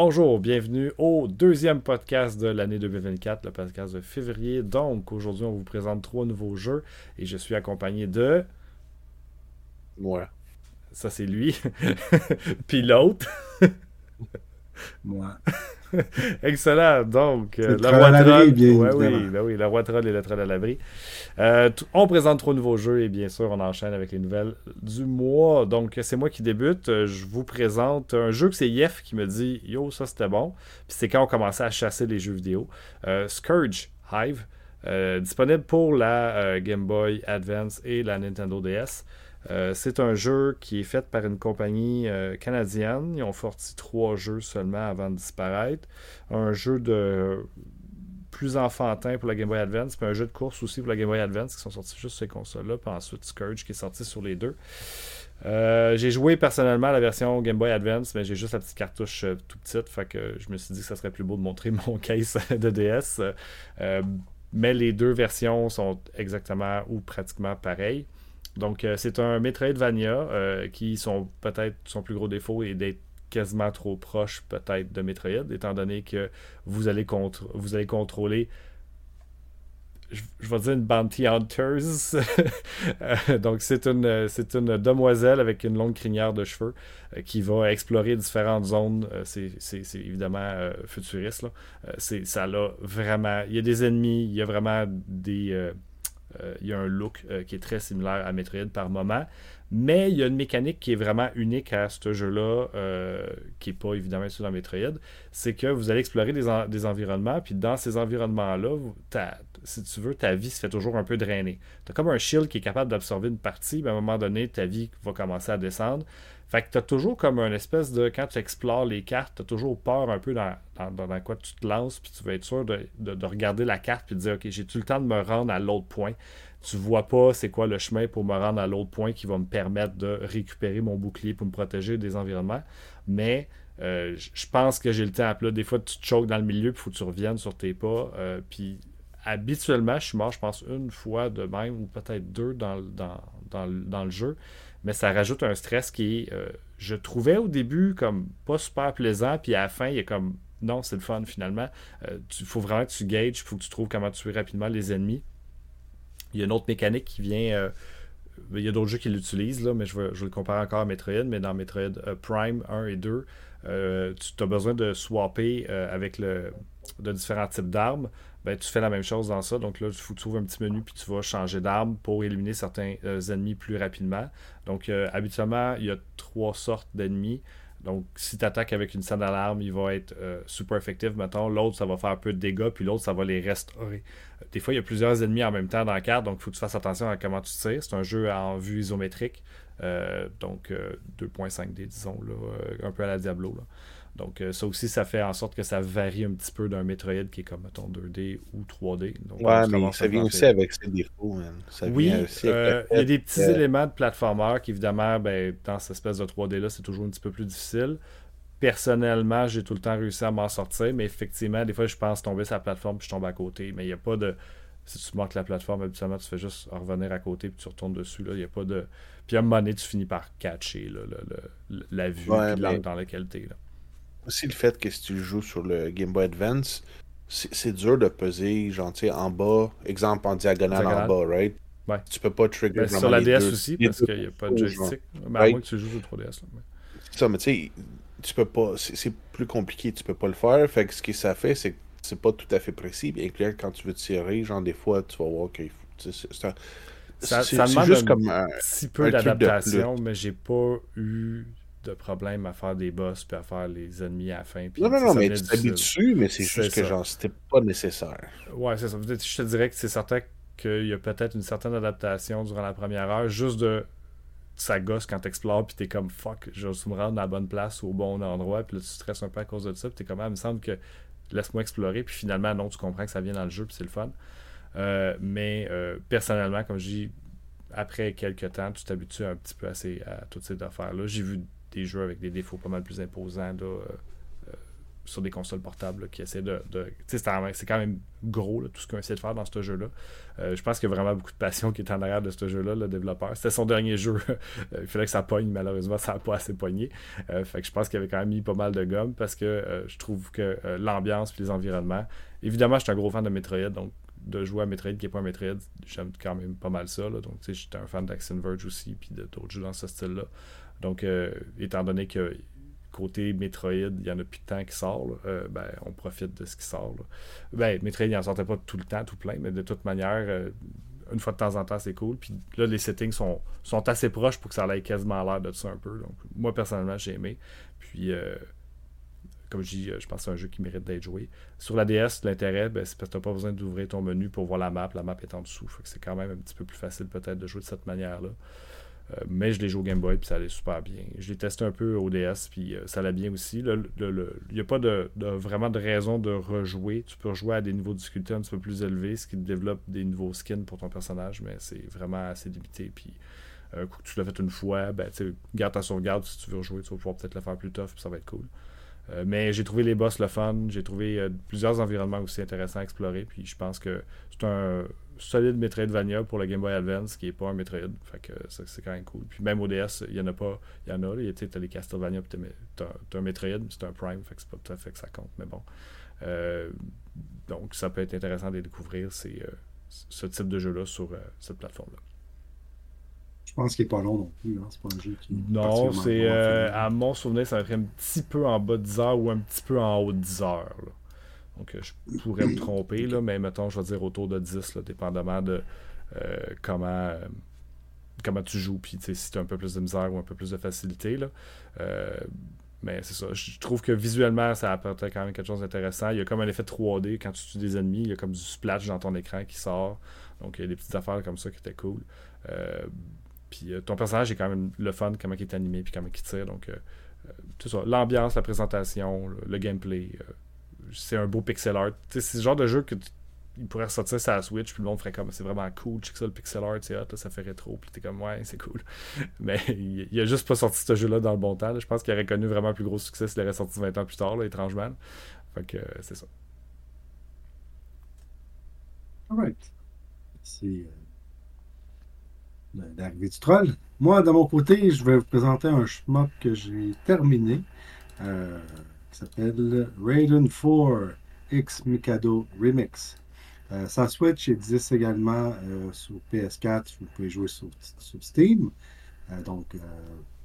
Bonjour, bienvenue au deuxième podcast de l'année 2024, le podcast de février. Donc, aujourd'hui, on vous présente trois nouveaux jeux et je suis accompagné de. Moi. Ça, c'est lui. Puis l'autre. Moi. Excellent. Donc, euh, le roi troll. Ouais, oui, ben oui, le roi troll et le troll à l'abri. Euh, on présente trois nouveaux jeux et bien sûr, on enchaîne avec les nouvelles du mois. Donc, c'est moi qui débute. Euh, je vous présente un jeu que c'est Yef qui me dit Yo, ça c'était bon. Puis c'est quand on commençait à chasser les jeux vidéo. Scourge Hive, disponible pour la Game Boy Advance et la Nintendo DS. Euh, c'est un jeu qui est fait par une compagnie euh, canadienne. Ils ont sorti trois jeux seulement avant de disparaître. Un jeu de plus enfantin pour la Game Boy Advance, puis un jeu de course aussi pour la Game Boy Advance qui sont sortis juste sur ces consoles-là, puis ensuite Scourge qui est sorti sur les deux. Euh, j'ai joué personnellement la version Game Boy Advance, mais j'ai juste la petite cartouche tout petite, fait que je me suis dit que ça serait plus beau de montrer mon case de DS. mais les deux versions sont exactement ou pratiquement pareilles. Donc, euh, c'est un Metroidvania euh, qui sont peut-être son plus gros défaut est d'être quasiment trop proche peut-être de Metroid, étant donné que vous allez, vous allez contrôler je, vais dire une bounty hunters. Euh, donc, c'est une, c'est une demoiselle avec une longue crinière de cheveux qui va explorer différentes zones. c'est, évidemment futuriste. Là. ça a vraiment. Il y a des ennemis, il y a vraiment des euh, il y a un look euh, qui est très similaire à Metroid par moment. Mais il y a une mécanique qui est vraiment unique à ce jeu-là, euh, qui n'est pas évidemment sur dans Metroid. C'est que vous allez explorer des, environnements, puis dans ces environnements-là, si tu veux, ta vie se fait toujours un peu drainer. Tu as comme un shield qui est capable d'absorber une partie, mais à un moment donné, ta vie va commencer à descendre. Fait que tu as toujours comme un espèce de. Quand tu explores les cartes, tu as toujours peur un peu dans, dans, quoi tu te lances, puis tu vas être sûr de, regarder la carte puis de dire Ok, j'ai-tu le temps de me rendre à l'autre point Tu vois pas c'est quoi le chemin pour me rendre à l'autre point qui va me permettre de récupérer mon bouclier pour me protéger des environnements. Mais euh, je pense que j'ai le temps. Là, des fois, tu te choques dans le milieu, puis il faut que tu reviennes sur tes pas. Euh, puis habituellement, je suis mort, je pense, une fois de même, ou peut-être deux dans, dans, dans le jeu mais ça rajoute un stress qui euh, je trouvais au début comme pas super plaisant, puis à la fin, il a comme, non, c'est le fun finalement. Il euh, faut vraiment que tu gages, il faut que tu trouves comment tuer rapidement les ennemis. Il y a une autre mécanique qui vient. Euh, il y a d'autres jeux qui l'utilisent, là, mais je, vais, je le compare encore à Metroid, mais dans Metroid Prime 1 et 2, tu as besoin de swapper avec le, de différents types d'armes. Ben, tu fais la même chose dans ça. Donc là, tu trouves un petit menu puis tu vas changer d'arme pour éliminer certains euh, ennemis plus rapidement. Donc euh, habituellement, il y a trois sortes d'ennemis. Donc si tu attaques avec une scène d'alarme, il va être euh, super effectif, mettons. L'autre, ça va faire un peu de dégâts, puis l'autre, ça va les restaurer. Des fois, il y a plusieurs ennemis en même temps dans la carte, donc il faut que tu fasses attention à comment tu tires. C'est un jeu en vue isométrique. donc 2.5D, disons, là, un peu à la Diablo. Donc, euh, ça aussi, ça fait en sorte que ça varie un petit peu d'un Metroid qui est comme, mettons, 2D ou 3D. Donc, ouais, mais ça vient aussi avec ses défauts. oui, euh, il y a des petits éléments de platformer qui, évidemment, ben, dans cette espèce de 3D-là, c'est toujours un petit peu plus difficile. Personnellement, j'ai tout le temps réussi à m'en sortir, mais effectivement, des fois, je pense tomber sur la plateforme puis je tombe à côté. Mais il n'y a pas de. Si tu manques la plateforme, habituellement, tu fais juste revenir à côté puis tu retournes dessus. Il n'y a pas de. Puis à un moment donné, tu finis par catcher la vue l'angle dans lequel tu es. Là aussi le fait que si tu joues sur le Game Boy Advance, c'est dur de peser, genre, en bas, exemple en diagonale, en bas, right? Ouais. Tu peux pas trigger ben, Sur la DS aussi, parce qu'il n'y a pas de joystick. Mais à moins que tu joues sur 3DS. C'est ça, mais tu sais, tu peux pas. C'est plus compliqué, tu peux pas le faire. Fait que ce que ça fait, c'est que c'est pas tout à fait précis. Bien clair, quand tu veux tirer, genre, des fois, tu vas voir qu'il faut. C'est un. Ça, ça demande juste un comme un petit peu d'adaptation, mais j'ai pas eu de problème à faire des boss puis à faire les ennemis à la fin. non, non, non, mais tu t'habitues, mais c'est juste que genre, c'était pas nécessaire. Ouais, c'est ça. Je te dirais que c'est certain qu'il y a peut-être une certaine adaptation durant la première heure, juste de ça gosse quand t'explores puis t'es comme fuck, je vais me rendre à la bonne place au bon endroit puis là tu stresses un peu à cause de ça puis t'es comme ah, il me semble que laisse-moi explorer puis finalement non tu comprends que ça vient dans le jeu puis c'est le fun euh, mais euh, personnellement comme je dis après quelques temps tu t'habitues un petit peu à, à toutes ces affaires là j'ai vu des jeux avec des défauts pas mal plus imposants. Euh, euh, sur des consoles portables qui essaient de. c'est quand même gros tout ce qu'on essaie de faire dans ce jeu-là. Euh, je pense qu'il y a vraiment beaucoup de passion qui est en arrière de ce jeu-là, le développeur. C'était son dernier jeu. il fallait que ça pogne, malheureusement, ça n'a pas assez pogné. fait que je pense qu'il avait quand même mis pas mal de gomme parce que je trouve que l'ambiance et les environnements. Évidemment, je suis un gros fan de Metroid, donc de jouer à Metroid qui n'est pas un Metroid, j'aime quand même pas mal ça. Donc, tu sais, j'étais un fan d'Action Verge aussi, puis d'autres jeux dans ce style-là. Donc, euh, étant donné que côté Metroid, il y en a plus de temps qui sort, euh, ben, on profite de ce qui sort. Ben, Metroid, il n'en sortait pas tout le temps, tout plein, mais de toute manière, euh, une fois de temps en temps, c'est cool. Puis là, les settings sont, assez proches pour que ça ait quasiment l'air de ça un peu. Donc, moi, personnellement, j'ai aimé. Puis, comme je dis, je pense que c'est un jeu qui mérite d'être joué. Sur la DS, l'intérêt, ben, c'est parce que tu n'as pas besoin d'ouvrir ton menu pour voir la map. La map est en dessous. c'est quand même un petit peu plus facile peut-être de jouer de cette manière-là. Euh, mais je l'ai joué au Game Boy, puis ça allait super bien. Je l'ai testé un peu au DS, puis euh, ça allait bien aussi. Il n'y a pas de, vraiment de raison de rejouer. Tu peux rejouer à des niveaux de difficulté un petit peu plus élevés, ce qui te développe des nouveaux skins pour ton personnage, mais c'est vraiment assez limité. Puis tu l'as fait une fois, ben, garde ta sauvegarde si tu veux rejouer, tu vas pouvoir peut-être le faire plus tough, puis ça va être cool. Euh, mais j'ai trouvé les boss le fun, j'ai trouvé plusieurs environnements aussi intéressants à explorer, puis je pense que c'est un solide Metroidvania pour le Game Boy Advance, qui n'est pas un Metroid. Fait que c'est quand même cool. Puis même au DS, il y en a pas. Il y en a, là. Tu as les Castlevania, puis tu as, un Metroid, c'est un Prime, fait que c'est pas tout à fait que ça compte. Mais bon. Euh, donc, ça peut être intéressant de découvrir ces, euh, ce type de jeu-là sur euh, cette plateforme-là. Je pense qu'il n'est pas long non plus. Hein. C'est pas un jeu qui. Non, c'est. à mon souvenir, ça va être un petit peu en bas de 10 heures ou un petit peu en haut de 10 heures. Là. Donc, euh, je pourrais me tromper, là, mais mettons, je vais dire autour de 10, là, dépendamment de euh, comment, euh, comment tu joues, puis si tu as un peu plus de misère ou un peu plus de facilité. Là. mais c'est ça. Je trouve que visuellement, ça apporte quand même quelque chose d'intéressant. Il y a comme un effet 3D quand tu tues des ennemis. Il y a comme du splash dans ton écran qui sort. Donc, il y a des petites affaires comme ça qui étaient cool. puis ton personnage est quand même le fun, comment il est animé, puis comment il tire. Donc, tout ça. L'ambiance, la présentation, le gameplay c'est un beau pixel art. C'est le genre de jeu que il pourrait ressortir sur la Switch, puis le monde ferait comme c'est vraiment cool, check ça le pixel art, ça fait rétro, puis t'es comme ouais, c'est cool. Mais il, a juste pas sorti ce jeu-là dans le bon temps. Je pense qu'il aurait connu vraiment plus gros succès s'il aurait sorti 20 ans plus tard, là, étrangement. Fait que euh, c'est ça. Alright. C'est euh, l'arrivée du troll. Moi, de mon côté, je vais vous présenter un schmuck que j'ai terminé. Euh, s'appelle Raiden 4 X Mikado Remix. Euh, sa Switch existe également euh, sur PS4. Vous pouvez jouer sur, Steam. Euh, donc,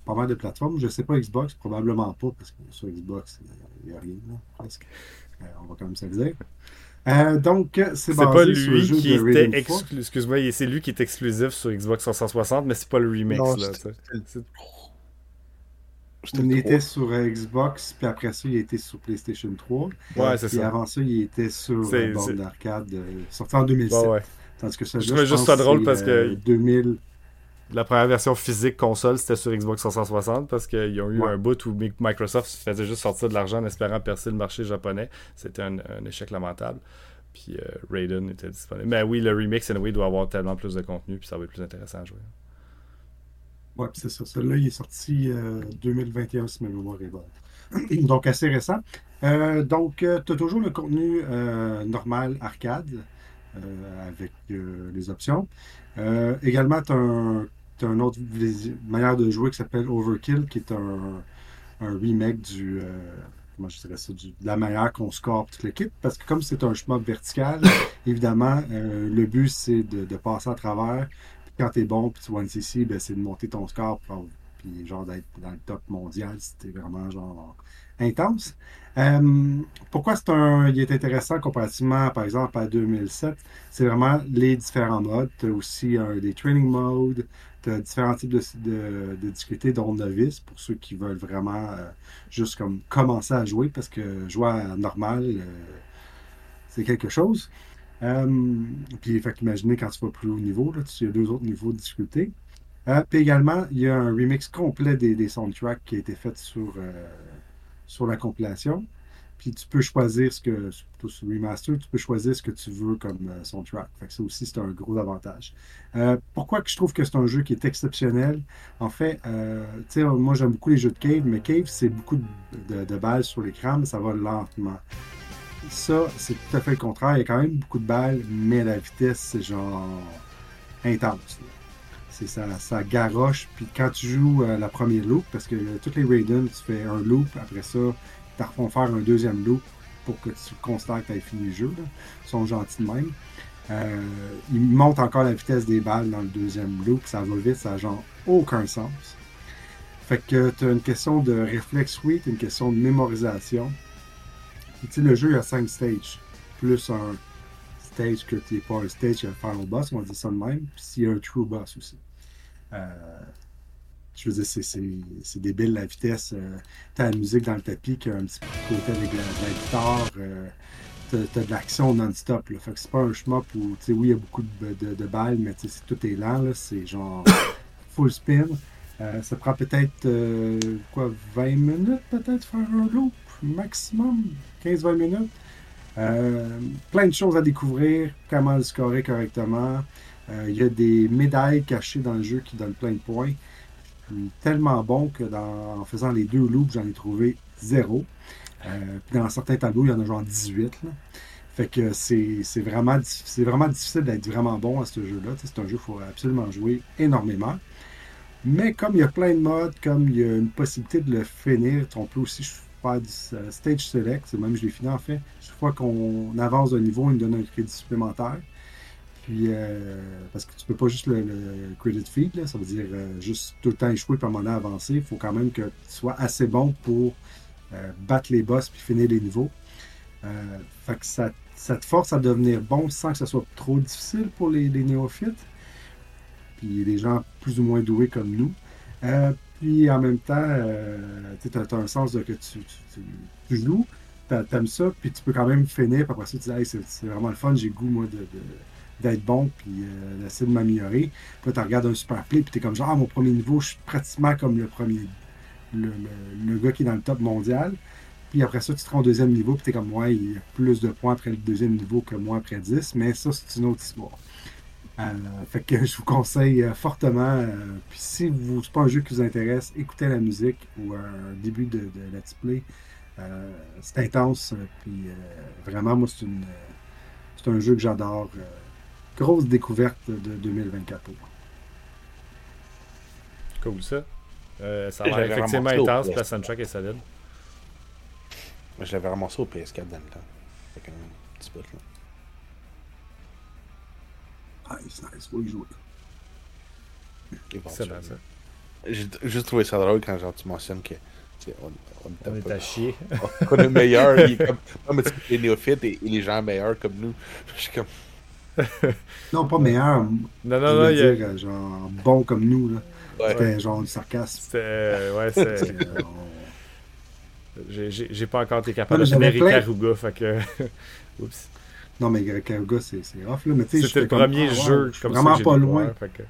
pas mal de plateformes. Je ne sais pas Xbox, probablement pas, parce que sur Xbox, il n'y a rien, presque. on va quand même se le dire. donc, c'est pas lui qui était exclusif. c'est lui qui est exclusif sur Xbox 360, mais c'est pas le remix. là, il était sur euh, Xbox, puis après ça, il était sur PlayStation 3. Ouais, c'est ça. Et avant ça, il était sur euh, bande d'arcade, euh, sorti en 2007. Ouais, Tandis que ça, je trouvais juste ça drôle parce que. 2000. La première version physique console, c'était sur Xbox 360 parce qu'ils ont eu un bout où Microsoft faisait juste sortir de l'argent en espérant percer le marché japonais. C'était un, échec lamentable. Puis Raiden était disponible. Mais oui, le remix, anyway, doit avoir tellement plus de contenu, puis ça va être plus intéressant à jouer. Oui, c'est ça. Celui-là, il est sorti euh, 2021, si ma mémoire est bonne. donc, assez récent. Euh, donc, euh, tu as toujours le contenu euh, normal arcade avec les options. également, tu as, une autre manière de jouer qui s'appelle Overkill, qui est un, remake du. comment je dirais ça, de la manière qu'on score toute l'équipe. Parce que comme c'est un chemin vertical, évidemment, le but, c'est de, de, passer à travers quand t'es bon, puis tu vois une CC, ben, c'est de monter ton score, puis genre d'être dans le top mondial, c'était vraiment genre intense. Euh, pourquoi c'est un, il est intéressant comparativement, par exemple, à 2007? C'est vraiment les différents modes. Tu as aussi des training modes, tu as différents types de, de, de difficultés, dont novice, pour ceux qui veulent vraiment euh, juste comme commencer à jouer, parce que jouer à normal, euh, c'est quelque chose. Euh, puis, fait quand tu vas plus haut niveau, là, il y deux autres niveaux de difficulté. Euh, puis également, il y a un remix complet des, soundtracks qui a été fait sur, euh, sur la compilation. Puis tu peux choisir ce que, surtout sur Remaster, tu peux choisir ce que tu veux comme soundtrack. Fait ça aussi, c'est un gros avantage. Pourquoi que je trouve que c'est un jeu qui est exceptionnel? En fait, tu moi j'aime beaucoup les jeux de Cave, mais Cave, c'est beaucoup de, balles sur l'écran, ça va lentement. Ça, c'est tout à fait le contraire. Il y a quand même beaucoup de balles, mais la vitesse, c'est genre intense. C'est ça, ça garoche. Puis quand tu joues euh, la première loop, parce que euh, toutes les Raiden, tu fais un loop, après ça, ils te refont faire un deuxième loop pour que tu constates que tu aies fini le jeu. Ils sont gentils de même. Euh, ils montent encore la vitesse des balles dans le deuxième loop. Ça va vite, ça n'a genre aucun sens. Fait que tu as une question de réflexe, oui, t'as une question de mémorisation. Sais, le jeu, a cinq stages. Plus un stage que tu n'es pas un stage, il y a le final boss, on va dire ça de même. Puis il y a un true boss aussi. Euh, je veux dire, c'est- débile la vitesse. Euh, t'as la musique dans le tapis qui a un petit côté avec la, guitare. euh, t'as de l'action non-stop. Fait que c'est pas un shmup où, tu sais, oui, il y a beaucoup de, balles, mais tu sais, tout est lent. C'est genre full spin. Euh, ça prend peut-être, quoi, 20 minutes peut-être faire un loop, maximum, 15-20 minutes. Euh, plein de choses à découvrir, comment le scorer correctement. Euh, Il y a des médailles cachées dans le jeu qui donnent plein de points. Tellement bon que dans, en faisant les deux loops, j'en ai trouvé zéro. Euh, puis dans certains tableaux, il y en a genre 18. là. Fait que c'est vraiment, vraiment difficile d'être vraiment bon à ce jeu-là. C'est un jeu qu'il faut absolument jouer énormément. Mais comme il y a plein de modes, comme il y a une possibilité de le finir, on peut aussi du euh, stage select. C'est Même je l'ai fini en fait. Chaque fois qu'on avance d'un niveau, il me donne un crédit supplémentaire. Puis, euh, parce que tu peux pas juste le, credit feed, ça veut dire euh, juste tout le temps échouer puis un moment avancer. Il faut quand même que tu sois assez bon pour battre les boss puis finir les niveaux. Fait que ça, ça te force à devenir bon sans que ce soit trop difficile pour les, les néophytes. Puis les gens plus ou moins doués comme nous. Puis en même temps, euh, tu as, un sens de que tu, tu, tu- joues, t'a- t'aimes ça, puis tu peux quand même finir, puis après ça, tu dis, c'est vraiment le fun, j'ai goût, moi, d'être bon, puis euh, d'essayer de m'améliorer. Puis tu regardes un super play, puis tu es comme genre, ah, mon premier niveau, je suis pratiquement comme le premier, le gars qui est dans le top mondial. Puis après ça, tu te rends au deuxième niveau, puis tu es comme, ouais, il y a plus de points après le deuxième niveau que moi après 10, mais ça, c'est une autre histoire. Euh, fait que je vous conseille euh, fortement. euh, puis si vous c'est pas un jeu qui vous intéresse, écoutez la musique ou un début de, de let's play. Euh, c'est intense. Puis euh, vraiment, moi, c'est une c'est un jeu que j'adore. euh, grosse découverte de 2024 pour moi. Cool ça. Euh, ça a Et l'air j'avais effectivement intense, la PS4. soundtrack est solide. Je l'avais ramassé au PS4 dans le temps. Fait qu'un petit bout, là. Nice, nice, faut y jouer. Excellent ça. J'ai juste trouvé ça drôle quand genre, tu mentionnes que on, on, est On un est peu- à chier. on est meilleur. il est comme, non, mais les néophytes et, et les gens meilleurs comme nous. Je suis comme, Non, pas meilleur. Non, non, non, il a- dire, euh, genre bon comme nous. là. ouais. C'était genre du sarcasme. C'était. ouais, c'est. Euh, on- J'ai- pas encore été capable de j'avais plein- Ikaruga, fait que. Oups. Non, mais Karuga, c'est c'est rough. Là. Mais tu sais, C'était le j'étais comme, premier ah, ouais, jeu Je suis comme ça vraiment pas loin. fait que-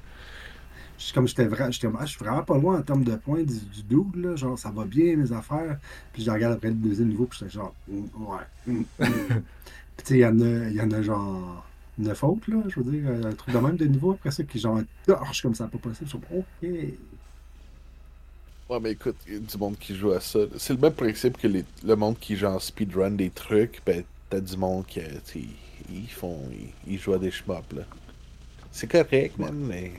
Je suis comme j'étais vra- j'étais comme, ah, je suis vraiment pas loin en termes de points du, du dude, là. Genre, ça va bien, mes affaires. Puis je regarde après le deuxième niveau, puis j'étais genre, mm, ouais. mm, mm. puis tu sais, il y, en a- il y en a genre neuf autres, là. Je veux dire, un truc de même de niveau après ça qui genre torche comme ça, pas possible. Je suis comme, ok. Ouais, mais écoute, il y a du monde qui joue à ça. C'est le même principe que les- le monde qui en speedrun des trucs. Ben, du monde qui, ils font, ils, jouent à des shmups, là. C'est correct, man, mais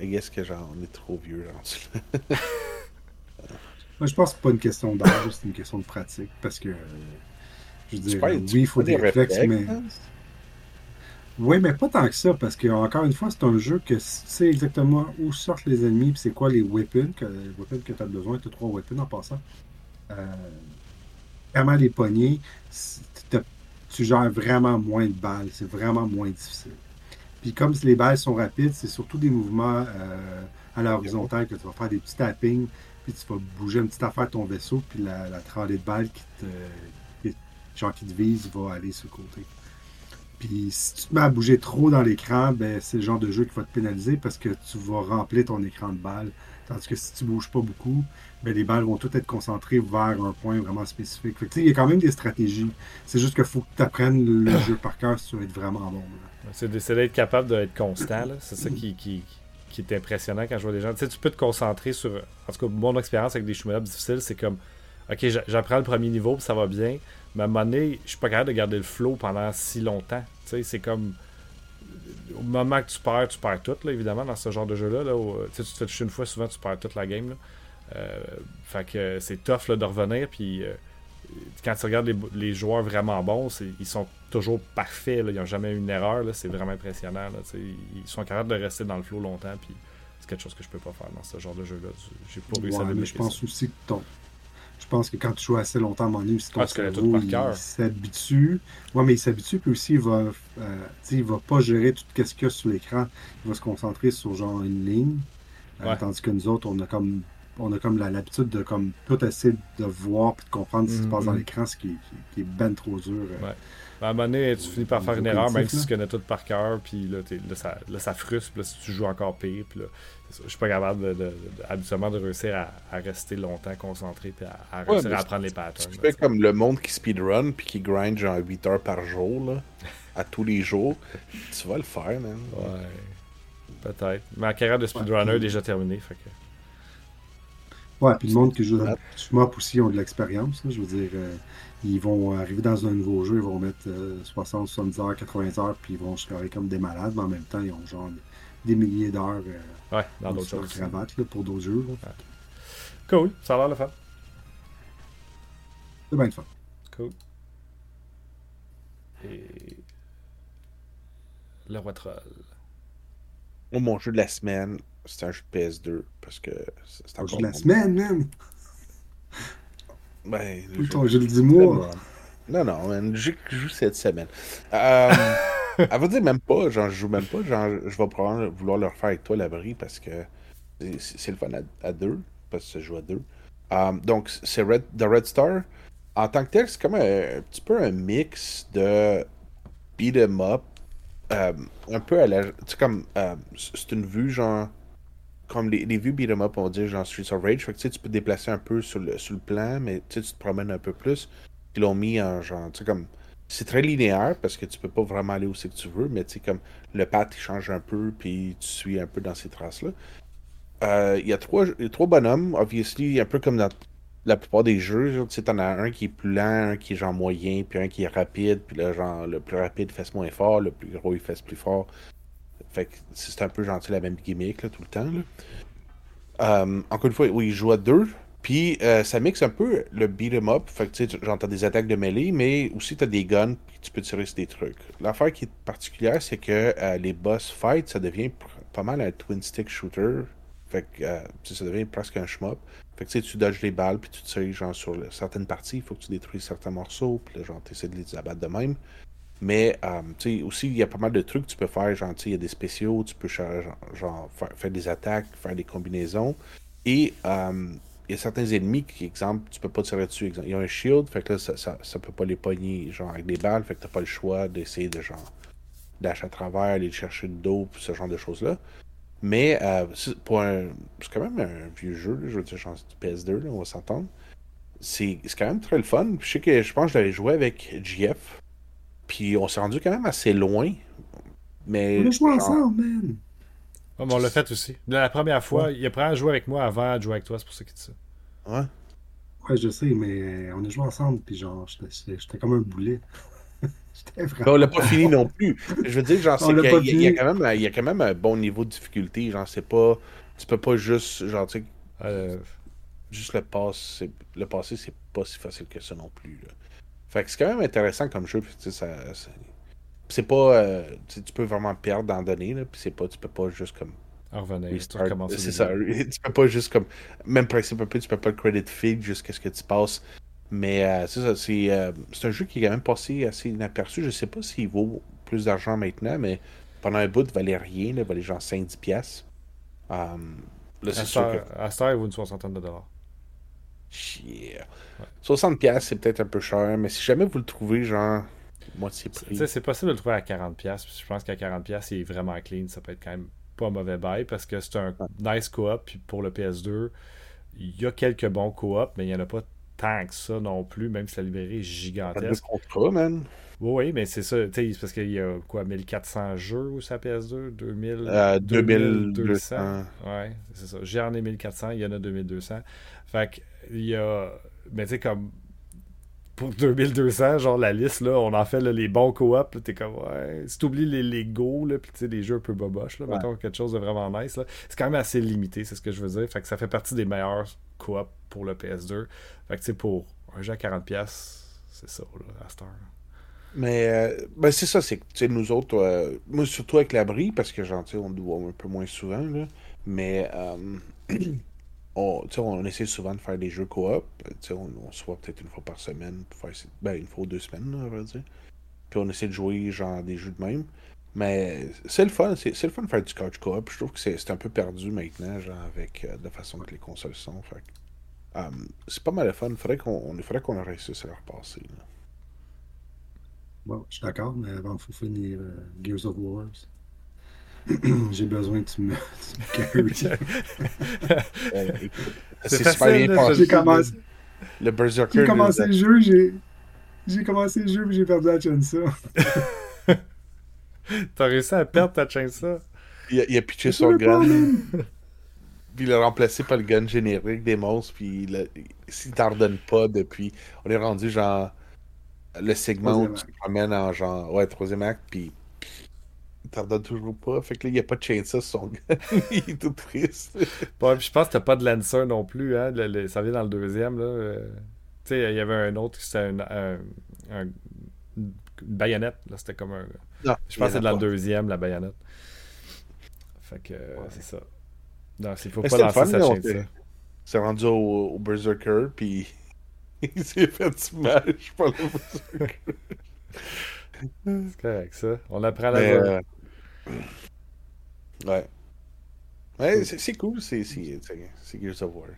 I guess que genre, on est trop vieux, genre. Moi, je pense que c'est pas une question d'âge, c'est une question de pratique. Parce que, je veux dire, oui, il faut des réflexes, mais. hein? Oui, mais pas tant que ça, parce que encore une fois, c'est un jeu que tu sais exactement où sortent les ennemis, puis c'est quoi les weapons que, les weapons que tu as besoin. Tu as trois weapons en passant. Euh, vraiment les t'as- tu gères vraiment moins de balles, c'est vraiment moins difficile. Puis comme les balles sont rapides, c'est surtout des mouvements euh, à l'horizontale que tu vas faire des petits tappings, puis tu vas bouger une petite affaire de ton vaisseau, puis la, la tralée de balles qui te, qui- genre qui te vise va aller sur le côté. Puis si tu te mets à bouger trop dans l'écran, ben, c'est le genre de jeu qui va te pénaliser parce que tu vas remplir ton écran de balles. Tandis que si tu bouges pas beaucoup, ben, les balles vont toutes être concentrées vers un point vraiment spécifique. il y a quand même des stratégies. C'est juste qu'il faut que tu apprennes le jeu par cœur si tu veux être vraiment bon. C'est d'être capable d'être constant. C'est ça qui, est impressionnant quand je vois des gens. Tu sais, tu peux te concentrer sur. En tout cas, mon expérience avec des shoot'em difficiles, c'est comme OK, j'apprends le premier niveau, ça va bien. Mais à un moment donné, je suis pas capable de garder le flow pendant si longtemps. Tu sais, c'est comme. Au moment que tu perds, tu perds tout, là, évidemment, dans ce genre de jeu-là. Là, tu te fais toucher une fois, souvent, tu perds toute la game. Là. Euh, fait que c'est tough là, de revenir. Puis euh, quand tu regardes les, joueurs vraiment bons, ils sont toujours parfaits. Là. Ils n'ont jamais eu une erreur. C'est vraiment impressionnant. Là, ils sont capables de rester dans le flow longtemps. Puis c'est quelque chose que je peux pas faire dans ce genre de jeu-là. J'ai pas réussi à Je pense aussi que ton, je pense que quand tu joues assez longtemps à mon donné, si ton ah, cerveau il s'habitue. Ouais, mais il s'habitue, puis aussi il va, euh, il va pas gérer tout ce qu'il y a sur l'écran. Il va se concentrer sur genre une ligne. Euh, tandis que nous autres, on a comme on a comme l'habitude de comme tout essayer de voir et de comprendre ce qui se passe dans mm-hmm. l'écran, ce qui, qui, est ben trop dur. Euh, ouais. À un moment donné, tu finis par faire une erreur, même si tu connais tout par cœur, puis là, ça, là, ça frustre, puis là, si tu joues encore pire, puis là, je suis pas capable de, de, habituellement de réussir à, rester longtemps concentré puis à, réussir à apprendre les patterns. Tu fais comme le monde qui speedrun puis qui grind genre 8 heures par jour, là, à tous les jours, tu vas le faire, man. Ouais. Peut-être. Ma carrière de speedrunner est déjà terminée, fait que. Ouais, puis le monde qui joue à Shmup aussi ont de l'expérience. Je veux dire, euh, ils vont arriver dans un nouveau jeu, ils vont mettre 60, 70 heures, 80 heures, puis ils vont se carrer comme des malades, mais en même temps, ils ont genre des milliers d'heures euh, ouais, dans d'autres choses. cravate là, pour d'autres jeux. Cool, ça a l'air le fun. C'est bien le fun. Cool. Et. Le roi troll. mon jeu de la semaine, c'est un jeu de PS2 parce que c'est un jeu de la semaine, même. Ben, le jeu, jeu du mois. Non, non, man, je joue cette semaine. Euh, elle va dire même pas, genre, je joue même pas. Genre, je vais probablement vouloir le refaire avec toi, l'abri, parce que c'est le fun à, deux, parce que ça joue à deux. Euh, donc, c'est Red, The Red Star. En tant que tel, c'est comme un, petit peu un mix de beat 'em up. Euh, un peu à la. Tu comme. c'est une vue, genre. Comme les, les vues beat 'em up, on va dire, genre Streets of Rage. Fait que tu sais, tu peux te déplacer un peu sur le, sur le plan, mais tu te promènes un peu plus. Ils l'ont mis en genre, tu sais, comme. C'est très linéaire parce que tu peux pas vraiment aller où c'est que tu veux, mais tu sais, comme le path il change un peu, puis tu suis un peu dans ces traces-là. Euh, il y a trois, trois bonhommes, obviously, un peu comme dans la plupart des jeux. Tu sais, t'en as un qui est plus lent, un qui est genre moyen, puis un qui est rapide, puis là, genre, le plus rapide fait moins fort, le plus gros il fait plus fort. Fait que c'est un peu gentil la même gimmick là, tout le temps. Là. Euh, encore une fois, il joue à deux. Puis euh, ça mixe un peu le beat 'em up. Fait que tu sais, j'entends des attaques de mêlée, mais aussi tu as des guns, puis tu peux tirer sur des trucs. L'affaire qui est particulière, c'est que euh, les boss fights, ça devient pas mal un twin stick shooter. Fait que euh, ça devient presque un shmup. Fait que tu sais, tu dodges les balles, puis tu tires genre sur certaines parties. Il faut que tu détruises certains morceaux, puis là, genre, tu essaies de les abattre de même. Mais tu sais, aussi, il y a pas mal de trucs que tu peux faire. Genre, il y a des spéciaux, tu peux genre, faire, faire, des attaques, faire des combinaisons. Et y a certains ennemis qui, exemple, tu peux pas tirer dessus. Exemple. Il y a un shield, fait que là, ça, ça, peut pas les pogner, genre, avec des balles, fait que t'as pas le choix d'essayer de, genre, d'acheter à travers, aller chercher le dos, ce genre de choses-là. Mais, euh, c'est, pour un, c'est quand même un vieux jeu, je veux dire, genre, PS2, on va s'entendre. C'est, c'est quand même très le fun. Je sais que je pense que j'avais joué avec GF, puis on s'est rendu quand même assez loin. Mais. On a joué ensemble, man! On l'a fait aussi. La première fois, il a pris à jouer avec moi avant de jouer avec toi, c'est pour ça qu'il dit ça. Ouais. Ouais, je sais, mais on a joué ensemble, puis genre, j'étais comme un boulet. j'étais vraiment... On l'a pas fini non plus. Je veux dire, genre, c'est qu'il y, a quand même, il y a quand même un bon niveau de difficulté. Genre, c'est pas. Tu peux pas juste, genre, tu sais. Euh, juste le passé, le passé, c'est pas si facile que ça non plus. Là. Fait que c'est quand même intéressant comme jeu. Tu sais, ça, c'est pas. Euh, tu peux vraiment perdre dans données, là, puis c'est pas. Tu peux pas juste comme. revenir. C'est ça. Tu peux pas juste comme. Même principe un peu, tu peux pas le credit feed jusqu'à ce que tu passes. Mais euh, c'est ça. C'est euh, un jeu qui est quand même passé assez inaperçu. Je sais pas s'il vaut plus d'argent maintenant, mais pendant un bout, il valait rien. il valait genre 5-10$. Um, là, c'est sûr que. À Star, il vaut une soixantaine de dollars. Yeah. 60$, c'est peut-être un peu cher, mais si jamais vous le trouvez, genre moitié prix. C'est possible de le trouver à 40$. puis Je pense qu'à 40$, il est vraiment clean. Ça peut être quand même pas un mauvais bail parce que c'est un nice co-op. Puis pour le PS2, il y a quelques bons co-op, mais il n'y en a pas tant que ça non plus, même si la librairie est gigantesque. contrat, man. Oui, oui, mais c'est ça. c'est parce qu'il y a quoi, 1400 jeux ou sa PS2 2000, Euh, 2200. 2200. Ouais, c'est ça. J'en ai 1400, il y en a 2200. Fait que, il y a. Mais tu sais, comme. Pour 2200, genre la liste, là, on en fait là, les bons co-op. T'es comme, ouais. Si t'oublies les Lego, là, puis tu sais, les jeux un peu boboches, là, Ouais. mettons quelque chose de vraiment nice, là, c'est quand même assez limité, c'est ce que je veux dire. Fait que ça fait partie des meilleurs co-op pour le PS2. Fait que, tu sais, pour un jeu à 40$, c'est ça, là, à cette heure. Mais euh, ben c'est ça, c'est que tu sais, nous autres, euh, moi surtout avec l'abri, parce que genre, on le voit un peu moins souvent, là, mais euh, on, on essaie souvent de faire des jeux coop. On, on se voit peut-être une fois par semaine, pour faire, ben, une fois ou deux semaines, on va dire. Puis on essaie de jouer genre des jeux de même. Mais c'est le fun, c'est le fun de faire du couch coop. Je trouve que c'est un peu perdu maintenant, genre, avec euh, la façon que les consoles sont. Euh, c'est pas mal le fun. Faudrait qu'on on- faudrait qu'on réussisse à le repasser. là. Bon, je suis d'accord, mais avant, il faut finir euh, Gears of War. J'ai besoin que tu me, tu me carries. Écoute, C'est super facile, bien passé. J'ai commencé, Le Berserker. j'ai commencé le- jeu, j'ai. J'ai commencé le jeu et j'ai perdu la ça. T'as réussi à perdre ta chainsaw? Il a, il a pitché son gun, puis il l'a remplacé par le gun générique des monstres, puis s'il t'ordonne pas depuis. On est rendu genre. Le segment où tu te promènes en genre. Ouais, troisième acte, puis. Il t'ordonne toujours pas. Fait que là, il n'y a pas de chainsaw sur son gun. il est tout triste. Puis je pense que t'as pas de Lancer non plus, hein. le- le- ça vient dans le deuxième, là. euh. Tu sais, il y avait un autre, c'était un, un- un- une baïonnette, là. C'était comme un. Non, Je pense que c'est dans le deuxième, la baïonnette. Fait que, euh, c'est ça. Non, il faut Mais pas lancer sa s'est- C'est rendu au, au Berserker, puis il s'est fait smash par le Berserker. C'est correct, ça. On apprend la Mais, voie. euh, Ouais. Ouais, c'est c'est cool, c'est c'est- c'est- c'est Gears of War.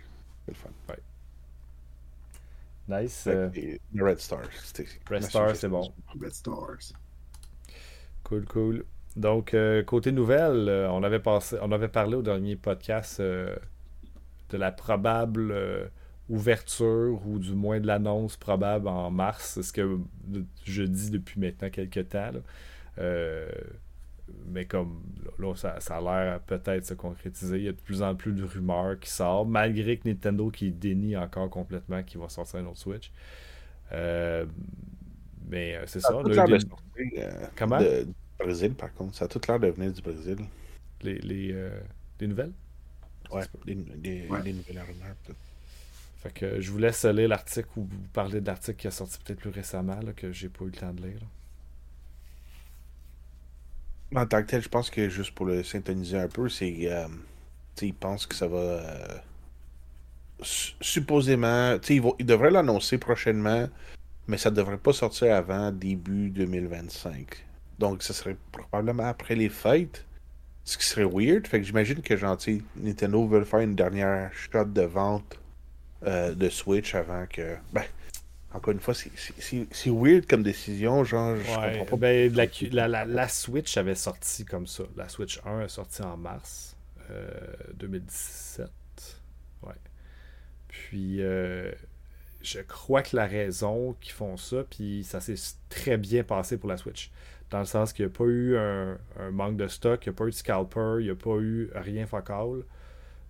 C'est le fun. Nice. Euh, le Red Star. Red Star, c'est bon. Red Stars. Cool, cool. Donc, euh, côté nouvelles, euh, on, avait passé, on avait parlé au dernier podcast euh, de la probable euh, ouverture ou du moins de l'annonce probable en mars. C'est ce que je dis depuis maintenant quelques temps. là. Mais comme là, ça, ça a l'air peut-être se concrétiser. Il y a de plus en plus de rumeurs qui sortent, malgré que Nintendo qui dénie encore complètement qu'il va sortir un autre Switch. Euh, mais euh, c'est Ça a de les- euh, Comment? de- du Brésil, par contre. Ça a tout l'air de venir du Brésil. les, les, euh, les nouvelles? Ouais, des nouvelles rumeurs, peut-être. Fait que je vous laisse lire l'article ou vous parler de l'article qui est sorti peut-être plus récemment, là, que j'ai pas eu le temps de lire. là. En tant que tel, je pense que juste pour le syntoniser un peu, c'est. Euh, ils pensent que ça va. euh, su- supposément. Ils, vont- ils devraient l'annoncer prochainement, mais ça devrait pas sortir avant début 2025. Donc, ça serait probablement après les fêtes. Ce qui serait weird. Fait que j'imagine que, sais, Nintendo veut faire une dernière shot de vente euh, de Switch avant que. Ben, encore une fois, c'est- weird comme décision. Genre, je Ouais, comprends pas. ben, la, la, la- la Switch avait sorti comme ça. La Switch 1 est sortie en mars euh, 2017. Ouais. Puis, euh, je crois que la raison qu'ils font ça, puis ça s'est très bien passé pour la Switch. Dans le sens qu'il n'y a pas eu un, un manque de stock, il n'y a pas eu de scalper, il n'y a pas eu rien focal.